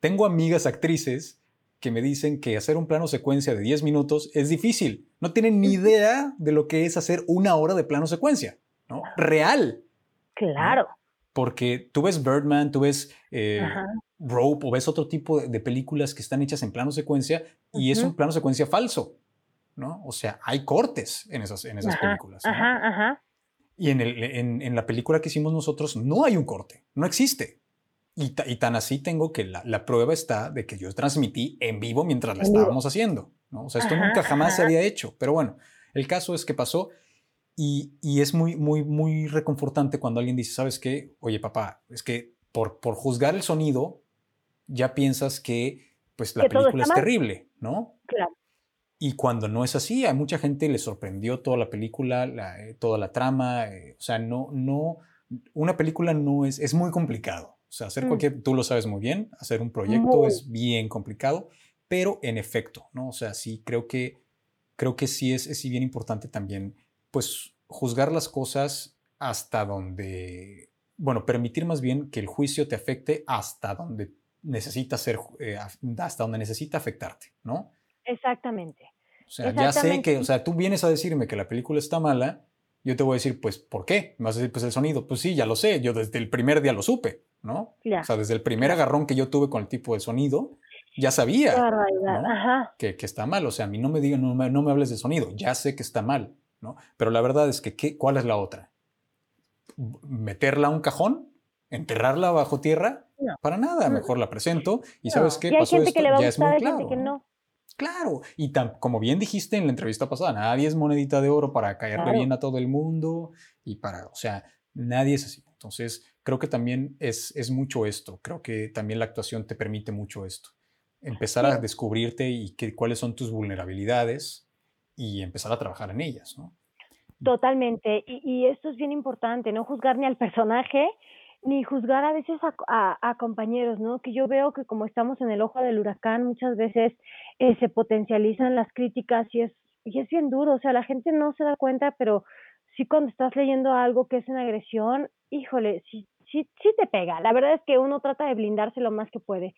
Tengo amigas actrices que me dicen que hacer un plano secuencia de 10 minutos es difícil. No tienen ni idea de lo que es hacer una hora de plano secuencia, ¿no? Real. Claro. Porque tú ves Birdman, tú ves eh, Rope o ves otro tipo de, películas que están hechas en plano secuencia y es un plano secuencia falso, ¿no? O sea, hay cortes en esas, en esas películas. Ajá, ajá. Y en, el, en, en la película que hicimos nosotros no hay un corte, no existe. Y, tan así tengo que la, prueba está de que yo transmití en vivo mientras la estábamos haciendo. ¿no? O sea, esto nunca jamás se había hecho. Pero bueno, el caso es que pasó y, es muy, muy, muy reconfortante cuando alguien dice, ¿sabes qué? Oye, papá, es que por, por juzgar el sonido ya piensas que pues la película es terrible, ¿no? Claro. Y cuando no es así, a mucha gente le sorprendió toda la película, eh, toda la trama. Eh, o sea, no, no, una película no es, es muy complicado. O sea, hacer mm. cualquier, tú lo sabes muy bien, hacer un proyecto es bien complicado, pero en efecto, ¿no? O sea, sí, creo que, creo que sí es, es bien importante también, pues, juzgar las cosas hasta donde, bueno, permitir más bien que el juicio te afecte hasta donde necesita ser, eh, hasta donde necesita afectarte, ¿no? Exactamente. O sea, ya sé que, o sea, tú vienes a decirme que la película está mala, yo te voy a decir, pues, ¿por qué? Me vas a decir, pues el sonido. Pues sí, ya lo sé, yo desde el primer día lo supe, ¿no? O sea, desde el primer agarrón que yo tuve con el tipo de sonido, ya sabía Que, que, está mal. O sea, a mí no me digan, no me, no me, hables de sonido, ya sé que está mal, ¿no? Pero la verdad es que, ¿qué, ¿cuál es la otra? ¿Meterla a un cajón? ¿Enterrarla bajo tierra? Para nada, mejor la presento y ¿sabes qué? Pasó esto, ya es muy claro. que no. Claro, y como bien dijiste en la entrevista pasada, nadie es monedita de oro para caerle bien a todo el mundo y para, o sea, nadie es así. Entonces, creo que también es, es mucho esto, creo que también la actuación te permite mucho esto, empezar a descubrirte y que, cuáles son tus vulnerabilidades y empezar a trabajar en ellas, ¿no? Totalmente, y, y esto es bien importante, no juzgar ni al personaje, ni juzgar a veces a, a, compañeros, ¿no? Que yo veo que como estamos en el ojo del huracán, muchas veces eh, se potencializan las críticas y es, y es bien duro, o sea, la gente no se da cuenta, pero sí cuando estás leyendo algo que es en agresión, híjole, sí, sí, sí te pega. La verdad es que uno trata de blindarse lo más que puede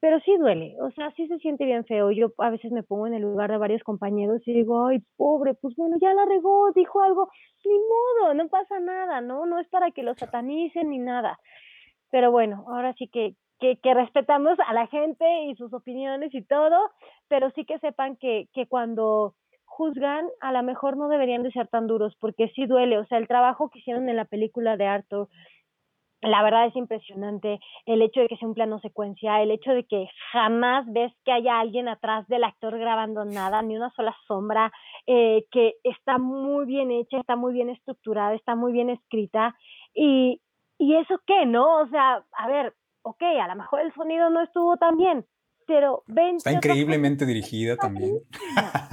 pero sí duele, o sea, sí se siente bien feo. Yo a veces me pongo en el lugar de varios compañeros y digo, ay, pobre, pues bueno, ya la regó, dijo algo, ni modo, no pasa nada, ¿no? No es para que lo satanicen ni nada. Pero bueno, ahora sí que, que, que respetamos a la gente y sus opiniones y todo, pero sí que sepan que, que cuando juzgan, a lo mejor no deberían de ser tan duros, porque sí duele, o sea, el trabajo que hicieron en la película de Arthur, la verdad es impresionante el hecho de que sea un plano secuencia, el hecho de que jamás ves que haya alguien atrás del actor grabando nada, ni una sola sombra, eh, que está muy bien hecha, está muy bien estructurada, está muy bien escrita. Y, ¿Y eso qué, no? O sea, a ver, ok, a lo mejor el sonido no estuvo tan bien, pero ven. Está increíblemente dirigida también.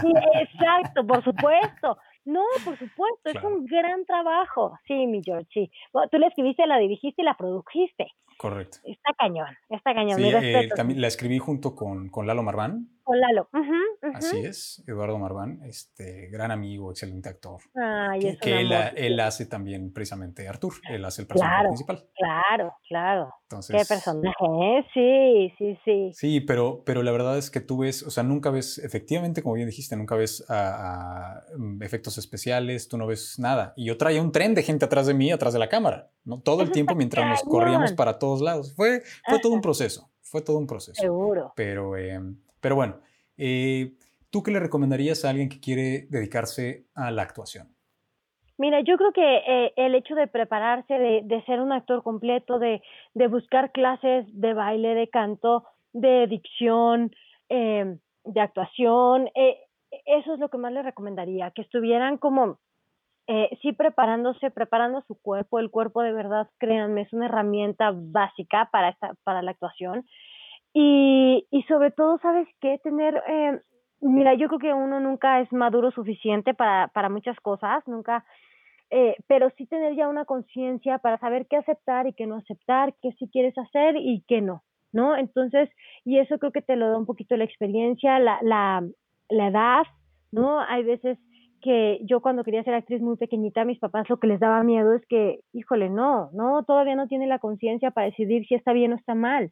Sí, exacto, por supuesto. No, por supuesto, es un gran trabajo. Sí, mi George, sí. tú la escribiste, la dirigiste y la produjiste. Correcto. Está cañón, está cañón. Sí, eh, también la escribí junto con, con Lalo Marván. Con Lalo. Así es, Eduardo Marván, este gran amigo, excelente actor. Ay, que, que él, él, hace también precisamente Artur, él hace el personaje principal. Claro, claro. Entonces, Qué personaje, ¿eh? Sí, sí, sí. Sí, pero, pero la verdad es que tú ves, o sea, nunca ves, efectivamente, como bien dijiste, nunca ves a, mm, efectos especiales, tú no ves nada. Y yo traía un tren de gente atrás de mí, atrás de la cámara, ¿no? Todo el tiempo mientras nos corríamos para todos lados. Fue, fue todo un proceso, fue todo un proceso. Seguro. Pero, em, pero bueno, eh, ¿tú qué le recomendarías a alguien que quiere dedicarse a la actuación? Mira, yo creo que eh, el hecho de prepararse, de, ser un actor completo, de, buscar clases de baile, de canto, de dicción, em, de actuación, eh, eso es lo que más le recomendaría, que estuvieran como, sí preparándose, preparando su cuerpo, el cuerpo de verdad, créanme, es una herramienta básica para, esta, para la actuación y, y sobre todo, ¿sabes qué? Tener, eh, mira, yo creo que uno nunca es maduro suficiente para, para muchas cosas, nunca, eh, pero sí tener ya una conciencia para saber qué aceptar y qué no aceptar, qué sí quieres hacer y qué no, ¿no? Entonces, y eso creo que te lo da un poquito la experiencia, la, la, la edad, ¿no? Hay veces que yo cuando quería ser actriz muy pequeñita, mis papás lo que les daba miedo es que, híjole, no, no, todavía no tiene la conciencia para decidir si está bien o está mal.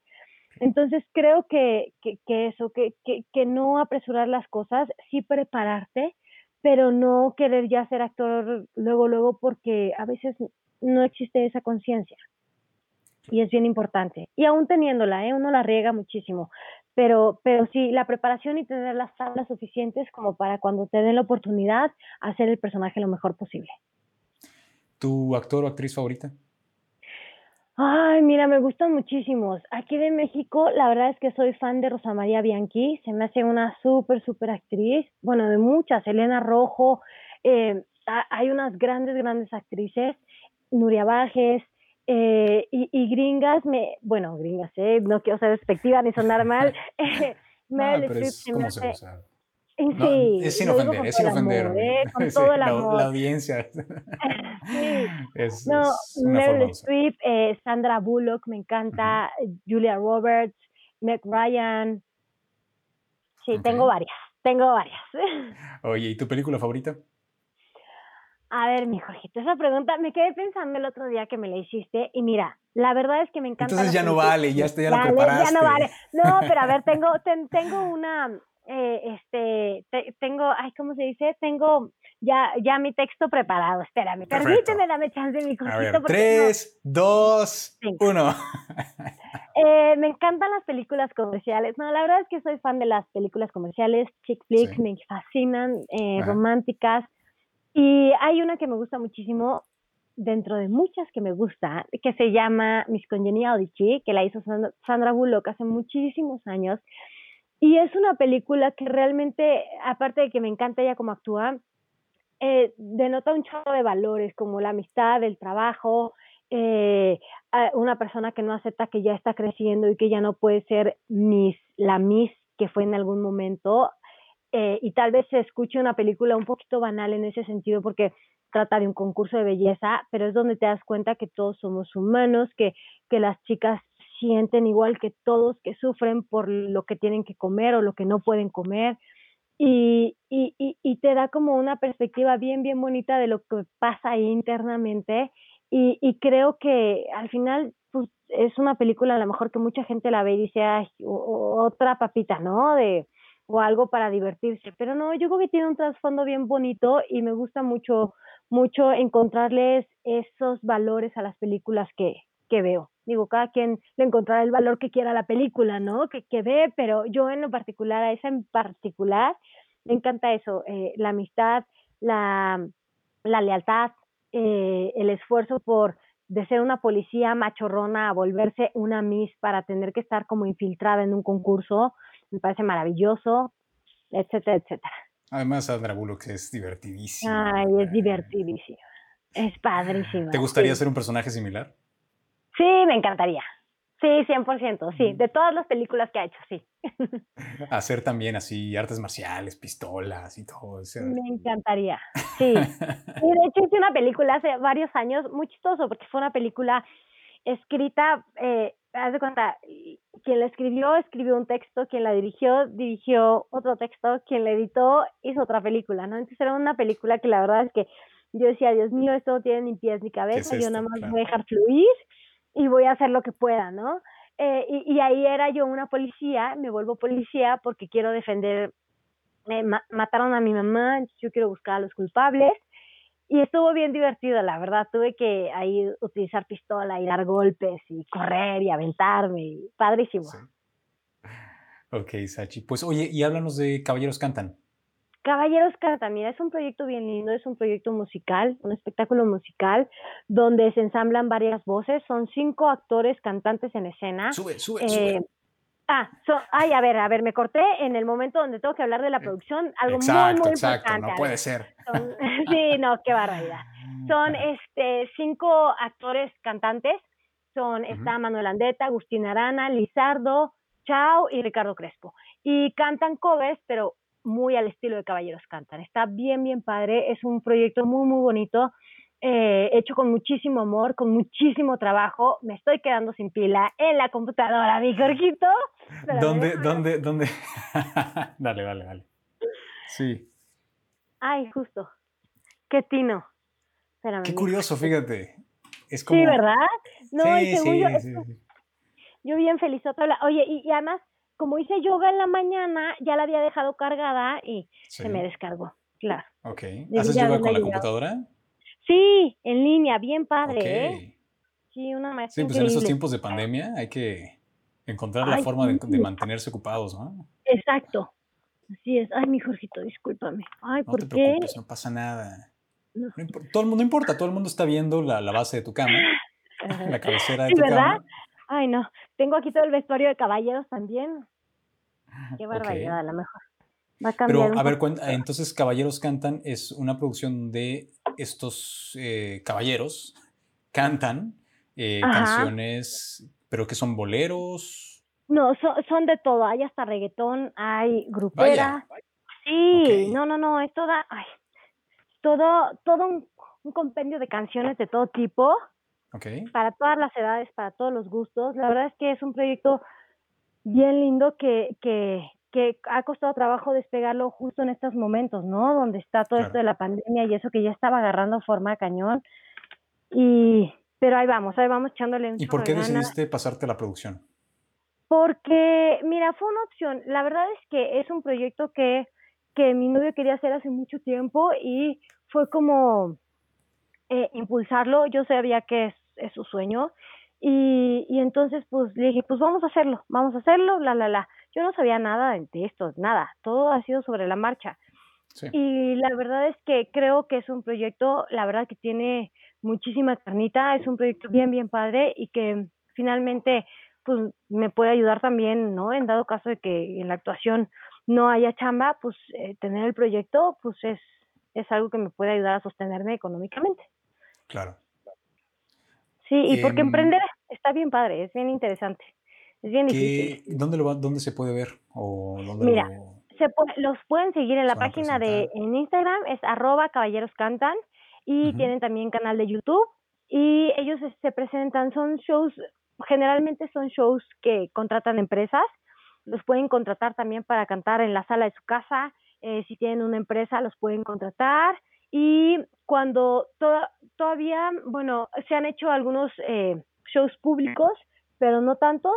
Entonces creo que, que, que eso, que, que, no apresurar las cosas, sí prepararte, pero no querer ya ser actor luego, luego, porque a veces no existe esa conciencia. Y es bien importante. Y aún teniéndola, ¿eh? uno la riega muchísimo. Pero, pero sí, la preparación y tener las tablas suficientes como para cuando te den la oportunidad, hacer el personaje lo mejor posible. ¿Tu actor o actriz favorita? Ay, mira, me gustan muchísimos. Aquí de México, la verdad es que soy fan de Rosa María Bianchi, se me hace una súper, súper actriz. Bueno, de muchas, Elena Rojo, eh, hay unas grandes, grandes actrices, Nuria Bajes, eh, y, gringas, me, bueno, gringas, eh, no quiero ser despectiva ni sonar mal. <laughs> eh, <laughs> Meryl Streep se Sí, es sin ofender, es sin ofender. ¿eh? Con <laughs> todo el amor. La, audiencia. <laughs> sí. es, no, Meryl Streep, eh, Sandra Bullock, me encanta, Julia Roberts, Meg Ryan. Sí, tengo varias, tengo varias. <laughs> Oye, ¿y tu película favorita? A ver, mi Jorgito, esa pregunta me quedé pensando el otro día que me la hiciste y mira, la verdad es que me encanta. Entonces ya no vale, ya, ya lo preparaste. Ya no vale. No, pero a ver, tengo, tengo una, eh, este, tengo, ay, ¿cómo se dice? Tengo ya, ya mi texto preparado. Espérame, permíteme, dame chance de mi cosito. A ver, tres, dos, uno. Eh, me encantan las películas comerciales. No, la verdad es que soy fan de las películas comerciales, chick flicks, me fascinan, eh, románticas. Y hay una que me gusta muchísimo, dentro de muchas que me gusta, que se llama Miss Congeniality, que la hizo Sandra Bullock hace muchísimos años. Y es una película que realmente, aparte de que me encanta ella como actúa, eh, denota un chorro de valores como la amistad, el trabajo, eh, una persona que no acepta que ya está creciendo y que ya no puede ser la miss que fue en algún momento. Eh, y tal vez se escuche una película un poquito banal en ese sentido porque trata de un concurso de belleza, pero es donde te das cuenta que todos somos humanos, que, que las chicas sienten igual que todos, que sufren por lo que tienen que comer o lo que no pueden comer. Y, y, y, te da como una perspectiva bien, bien bonita de lo que pasa ahí internamente. Y, y creo que al final pues, es una película a lo mejor que mucha gente la ve y dice, Ay, otra papita, ¿no? De, o algo para divertirse. Pero no, yo creo que tiene un trasfondo bien bonito y me gusta mucho, mucho encontrarles esos valores a las películas que, que veo. Digo, cada quien le encontrará el valor que quiera a la película, ¿no? Que, que ve, pero yo en lo particular, a esa en particular, me encanta eso, eh, la amistad, la, la lealtad, eh, el esfuerzo por de ser una policía machorrona a volverse una Miss para tener que estar como infiltrada en un concurso, me parece maravilloso, etcétera, etcétera. Además, Sandra Bullock es divertidísima. Ay, es divertidísima. Es padrísima. ¿Te gustaría ser un personaje similar? Sí, me encantaría. Sí, 100%, sí. De todas las películas que ha hecho, sí. <laughs> Hacer también así artes marciales, pistolas y todo eso. Me encantaría, sí. <laughs> Y de hecho hice una película hace varios años, muy chistoso, porque fue una película escrita, eh, haz de cuenta, quien la escribió, escribió un texto, quien la dirigió, dirigió otro texto, quien la editó, hizo otra película, ¿no? Entonces era una película que la verdad es que yo decía, Dios mío, esto no tiene ni pies ni cabeza, yo nada más voy a dejar fluir y voy a hacer lo que pueda, ¿no? Eh, y, ahí era yo una policía, me vuelvo policía porque quiero defender, me mataron a mi mamá, yo quiero buscar a los culpables y estuvo bien divertido, la verdad, tuve que ahí utilizar pistola y dar golpes y correr y aventarme, padrísimo. Ok, Sachi, pues oye, y háblanos de Caballeros Cantan. Caballeros Canta, mira, es un proyecto bien lindo, es un proyecto musical, un espectáculo musical donde se ensamblan varias voces, son cinco actores cantantes en escena. Sube, sube, sube. Eh, ah, ay, a ver, a ver, me corté en el momento donde tengo que hablar de la producción, algo exacto, muy, muy exacto, importante. no puede ser. <laughs> sí, no, qué barbaridad. Son <laughs> este, cinco actores cantantes, son, está Manuel Andeta, Agustín Arana, Lizardo, Chao y Ricardo Crespo. Y cantan covers, pero muy al estilo de Caballeros Cantan. Está bien, bien padre. Es un proyecto muy, muy bonito. Eh, hecho con muchísimo amor, con muchísimo trabajo. Me estoy quedando sin pila en la computadora, mi Jorgito. ¿Dónde, dónde, dónde? <laughs> dale, dale, dale. Sí. Ay, justo. Qué tino. Qué curioso, fíjate. Es como... Sí, ¿verdad? No, sí, sí, yo, sí, yo bien feliz. Oye, y además como hice yoga en la mañana, ya la había dejado cargada y se me descargó, claro. Ok. ¿Haces yoga con la computadora? Sí, en línea, bien padre, ¿eh? Sí, una maestra Sí, pues en estos tiempos de pandemia hay que encontrar la forma de, mantenerse ocupados, ¿no? Exacto. Así es. Ay, mi Jorgito, discúlpame. Ay, no ¿por te qué? preocupes, no pasa nada. No. todo el mundo no importa, todo el mundo está viendo la, la base de tu cama, <laughs> la cabecera de tu ¿verdad? cama. Ay, no. Tengo aquí todo el vestuario de caballeros también. Qué barbaridad, a lo mejor. Va a cambiar Pero, a ver, cuenta, entonces Caballeros Cantan es una producción de estos eh, caballeros cantan eh, canciones, pero que son boleros. No, son, de todo. Hay hasta reggaetón, hay grupera. Sí, no, no, no, es toda, ay, todo, todo un, un compendio de canciones de todo tipo para todas las edades, para todos los gustos. La verdad es que es un proyecto bien lindo que, que, que ha costado trabajo despegarlo justo en estos momentos, ¿no? Donde está todo esto de la pandemia y eso que ya estaba agarrando forma de cañón. Y, pero ahí vamos, ahí vamos echándole un ¿Y por qué decidiste pasarte la producción? Porque, mira, fue una opción. La verdad es que es un proyecto que, que mi novio quería hacer hace mucho tiempo y fue como eh, impulsarlo. Yo sabía que es es su sueño. Y, y entonces pues le dije, pues vamos a hacerlo, vamos a hacerlo, la, la, la. Yo no sabía nada de esto, nada, todo ha sido sobre la marcha. Y la verdad es que creo que es un proyecto, la verdad que tiene muchísima carnita, es un proyecto bien, bien padre y que finalmente pues me puede ayudar también, ¿no? En dado caso de que en la actuación no haya chamba, pues eh, tener el proyecto pues es, es algo que me puede ayudar a sostenerme económicamente. Claro. Sí, y porque em, emprender está bien padre, es bien interesante, es bien difícil. ¿Dónde, lo ¿Dónde se puede ver? O dónde Mira, se los pueden seguir en la página de en Instagram, es arroba caballeroscantan, y tienen también canal de YouTube, y ellos se presentan, son shows, generalmente son shows que contratan empresas, los pueden contratar también para cantar en la sala de su casa, eh, si tienen una empresa los pueden contratar, y cuando todavía, bueno, se han hecho algunos eh, shows públicos, pero no tantos,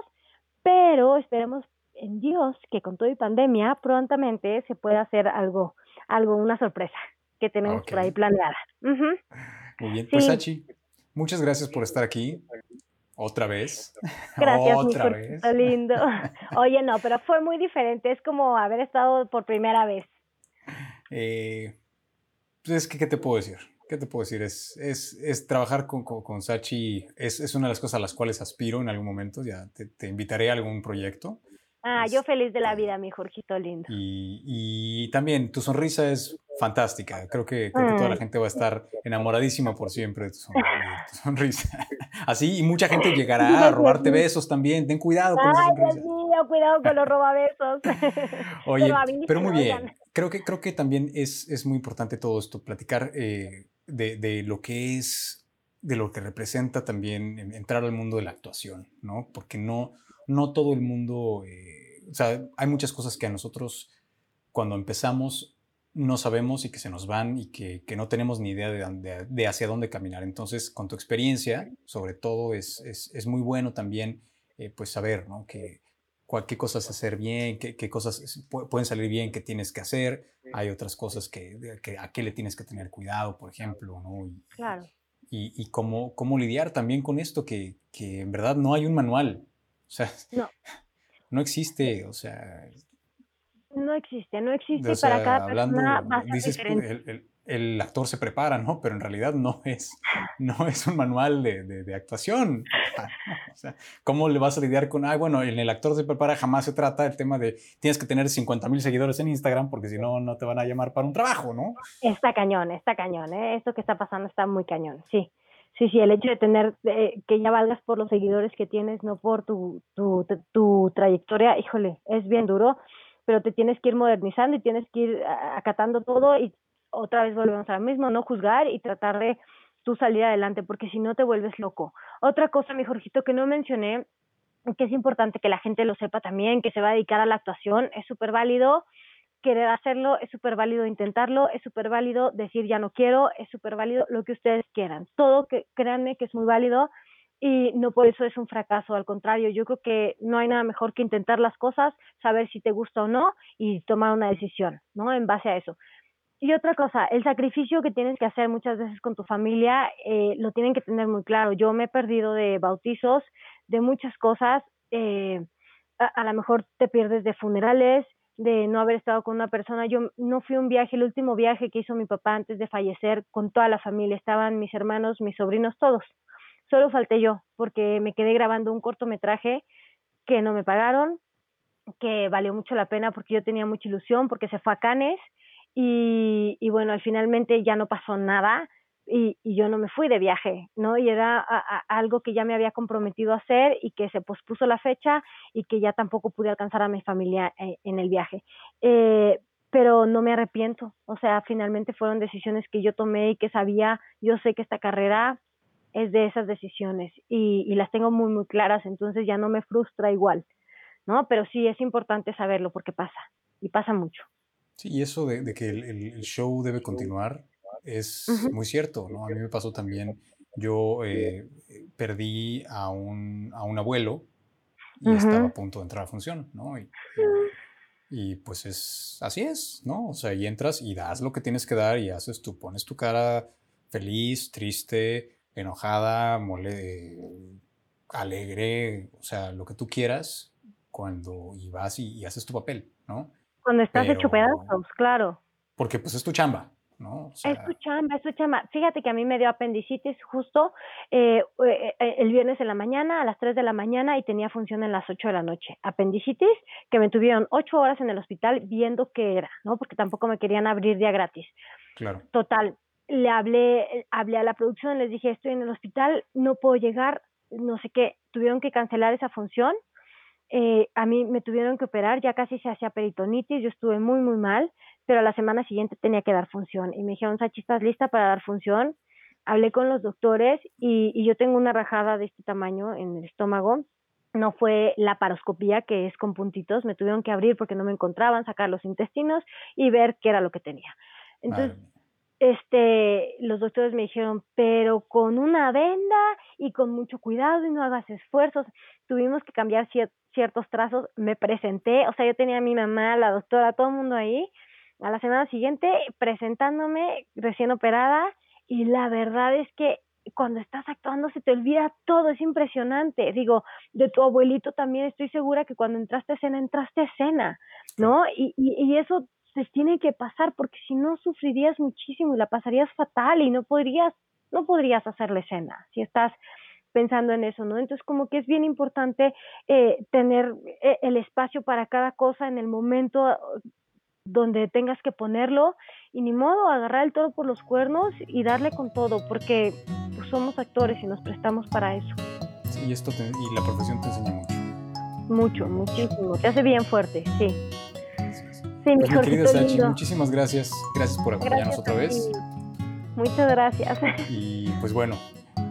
pero esperemos en Dios que con toda y pandemia prontamente se pueda hacer algo, algo, una sorpresa que tenemos por ahí planeada. Muy bien, pues Sachi, muchas gracias por estar aquí. Otra vez. <laughs> Gracias, Otra vez. lindo. <laughs> Oye, no, pero fue muy diferente. Es como haber estado por primera vez. Eh, pues, es que, ¿qué te puedo decir? ¿Qué te puedo decir? Es, es, es trabajar con, con, Sachi, es, es, una de las cosas a las cuales aspiro en algún momento, ya te, te invitaré a algún proyecto. Ah, yo feliz de la vida, mi Jorgito lindo. Y, también tu sonrisa es fantástica. Creo que, toda la gente va a estar enamoradísima por siempre de tu, sonrisa. <laughs> Así, y mucha gente llegará a robarte besos también. Ten cuidado con esa sonrisa. cuidado con los robabesos. <laughs> Oye, pero, muy bien. Creo que, creo que también es, es muy importante todo esto, platicar eh, de, de lo que es de lo que representa también entrar al mundo de la actuación, ¿no? Porque no, no todo el mundo, eh, o sea, hay muchas cosas que a nosotros cuando empezamos no sabemos y que se nos van y que, no tenemos ni idea de, hacia dónde caminar. Entonces, con tu experiencia, sobre todo, es, es, muy bueno también eh, pues saber, ¿no? Que, qué cosas hacer bien, qué, qué, cosas pueden salir bien, qué tienes que hacer. Hay otras cosas que, a qué le tienes que tener cuidado, por ejemplo, ¿no? claro y, cómo, cómo, lidiar también con esto, que, que, en verdad no hay un manual. <laughs> O sea, no, <laughs> no existe, o sea... No existe, no existe para cada persona. dices, el, el, actor se prepara, ¿no? Pero en realidad no es, no es un manual de, de, actuación. <laughs> O sea, ¿cómo le vas a lidiar con, ah, bueno, en el actor se prepara jamás se trata el tema de tienes que tener 50 mil seguidores en Instagram porque si no, no te van a llamar para un trabajo, ¿no? Está cañón, está cañón, ¿eh? Esto que está pasando está muy cañón, sí. Sí, sí, el hecho de tener, que ya valgas por los seguidores que tienes, no por tu, tu, tu trayectoria, híjole, es bien duro, pero te tienes que ir modernizando y tienes que ir acatando todo y otra vez volvemos a lo mismo, no juzgar y tratar de tú salir adelante, porque si no te vuelves loco. Otra cosa, mi Jorgito, que no mencioné, que es importante que la gente lo sepa también, que se va a dedicar a la actuación, es súper válido querer hacerlo, es súper válido intentarlo, es súper válido decir ya no quiero, es súper válido lo que ustedes quieran. Todo que créanme que es muy válido y no por eso es un fracaso, al contrario, yo creo que no hay nada mejor que intentar las cosas, saber si te gusta o no y tomar una decisión, ¿no? En base a eso. Y otra cosa, el sacrificio que tienes que hacer muchas veces con tu familia, eh, lo tienen que tener muy claro. Yo me he perdido de bautizos, de muchas cosas. Eh, a, a lo mejor te pierdes de funerales, de no haber estado con una persona. Yo no fui un viaje, el último viaje que hizo mi papá antes de fallecer con toda la familia. Estaban mis hermanos, mis sobrinos, todos. Solo falté yo, porque me quedé grabando un cortometraje que no me pagaron, que valió mucho la pena porque yo tenía mucha ilusión, porque se fue a Canes y, y bueno, al finalmente ya no pasó nada y, yo no me fui de viaje, ¿no? Y era algo que ya me había comprometido a hacer y que se pospuso la fecha y que ya tampoco pude alcanzar a mi familia eh, en el viaje. Eh, pero no me arrepiento, o sea, finalmente fueron decisiones que yo tomé y que sabía, yo sé que esta carrera es de esas decisiones y, y las tengo muy, muy claras, entonces ya no me frustra igual, ¿no? Pero sí es importante saberlo porque pasa y pasa mucho. Sí, y eso de, que el, show debe continuar es muy cierto, ¿no? A mí me pasó también, yo eh, perdí a un, a un abuelo y estaba a punto de entrar a función, ¿no? Y, y, pues es, así es, ¿no? O sea, y entras y das lo que tienes que dar y haces tú, pones tu cara feliz, triste, enojada, mole, alegre, o sea, lo que tú quieras cuando y vas y haces tu papel, ¿no? Cuando estás hecho pedazos, claro. Porque pues es tu chamba, ¿no? es tu chamba, es tu chamba. Fíjate que a mí me dio apendicitis justo eh, eh, eh, el viernes en la mañana, a las 3 de la mañana, y tenía función en las 8 de la noche. Apendicitis, que me tuvieron 8 horas en el hospital viendo qué era, ¿no? Porque tampoco me querían abrir día gratis. Claro. Total, le hablé, hablé a la producción, les dije, estoy en el hospital, no puedo llegar, no sé qué. Tuvieron que cancelar esa función eh, a mí me tuvieron que operar, ya casi se hacía peritonitis, yo estuve muy, muy mal, pero a la semana siguiente tenía que dar función. Y me dijeron, Sachi, ¿estás lista para dar función? Hablé con los doctores y, y yo tengo una rajada de este tamaño en el estómago. No fue la paroscopía, que es con puntitos, me tuvieron que abrir porque no me encontraban, sacar los intestinos y ver qué era lo que tenía. Entonces, este, los doctores me dijeron, pero con una venda y con mucho cuidado y no hagas esfuerzos. Tuvimos que cambiar ciertos trazos. Me presenté, o sea, yo tenía a mi mamá, la doctora, todo el mundo ahí. A la semana siguiente presentándome recién operada y la verdad es que cuando estás actuando se te olvida todo, es impresionante. Digo, de tu abuelito también estoy segura que cuando entraste a escena, entraste a escena, ¿no? Y, y, y eso tiene que pasar porque si no sufrirías muchísimo y la pasarías fatal y no podrías no podrías hacer la escena si estás pensando en eso, ¿no? Entonces como que es bien importante eh, tener eh, el espacio para cada cosa en el momento donde tengas que ponerlo y ni modo, agarrar el toro por los cuernos y darle con todo, porque pues, somos actores y nos prestamos para eso. Sí, y, esto y la profesión te enseña mucho. Mucho, muchísimo. Te hace bien fuerte, sí. Sí, mi, pues, querida Sachi, muchísimas gracias. Gracias por acompañarnos otra vez. Muchas gracias. <laughs> Y pues bueno,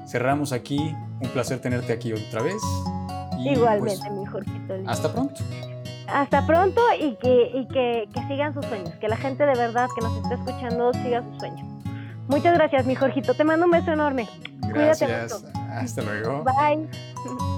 cerramos aquí. Un placer tenerte aquí otra vez. Igualmente, pues, mi Jorgito. Hasta pronto. Hasta pronto y, que, y que, que, sigan sus sueños. Que la gente de verdad que nos está escuchando siga sus sueños. Muchas gracias, mi Jorgito. Te mando un beso enorme. Gracias. Cuídate mucho. Hasta luego. Bye. <laughs>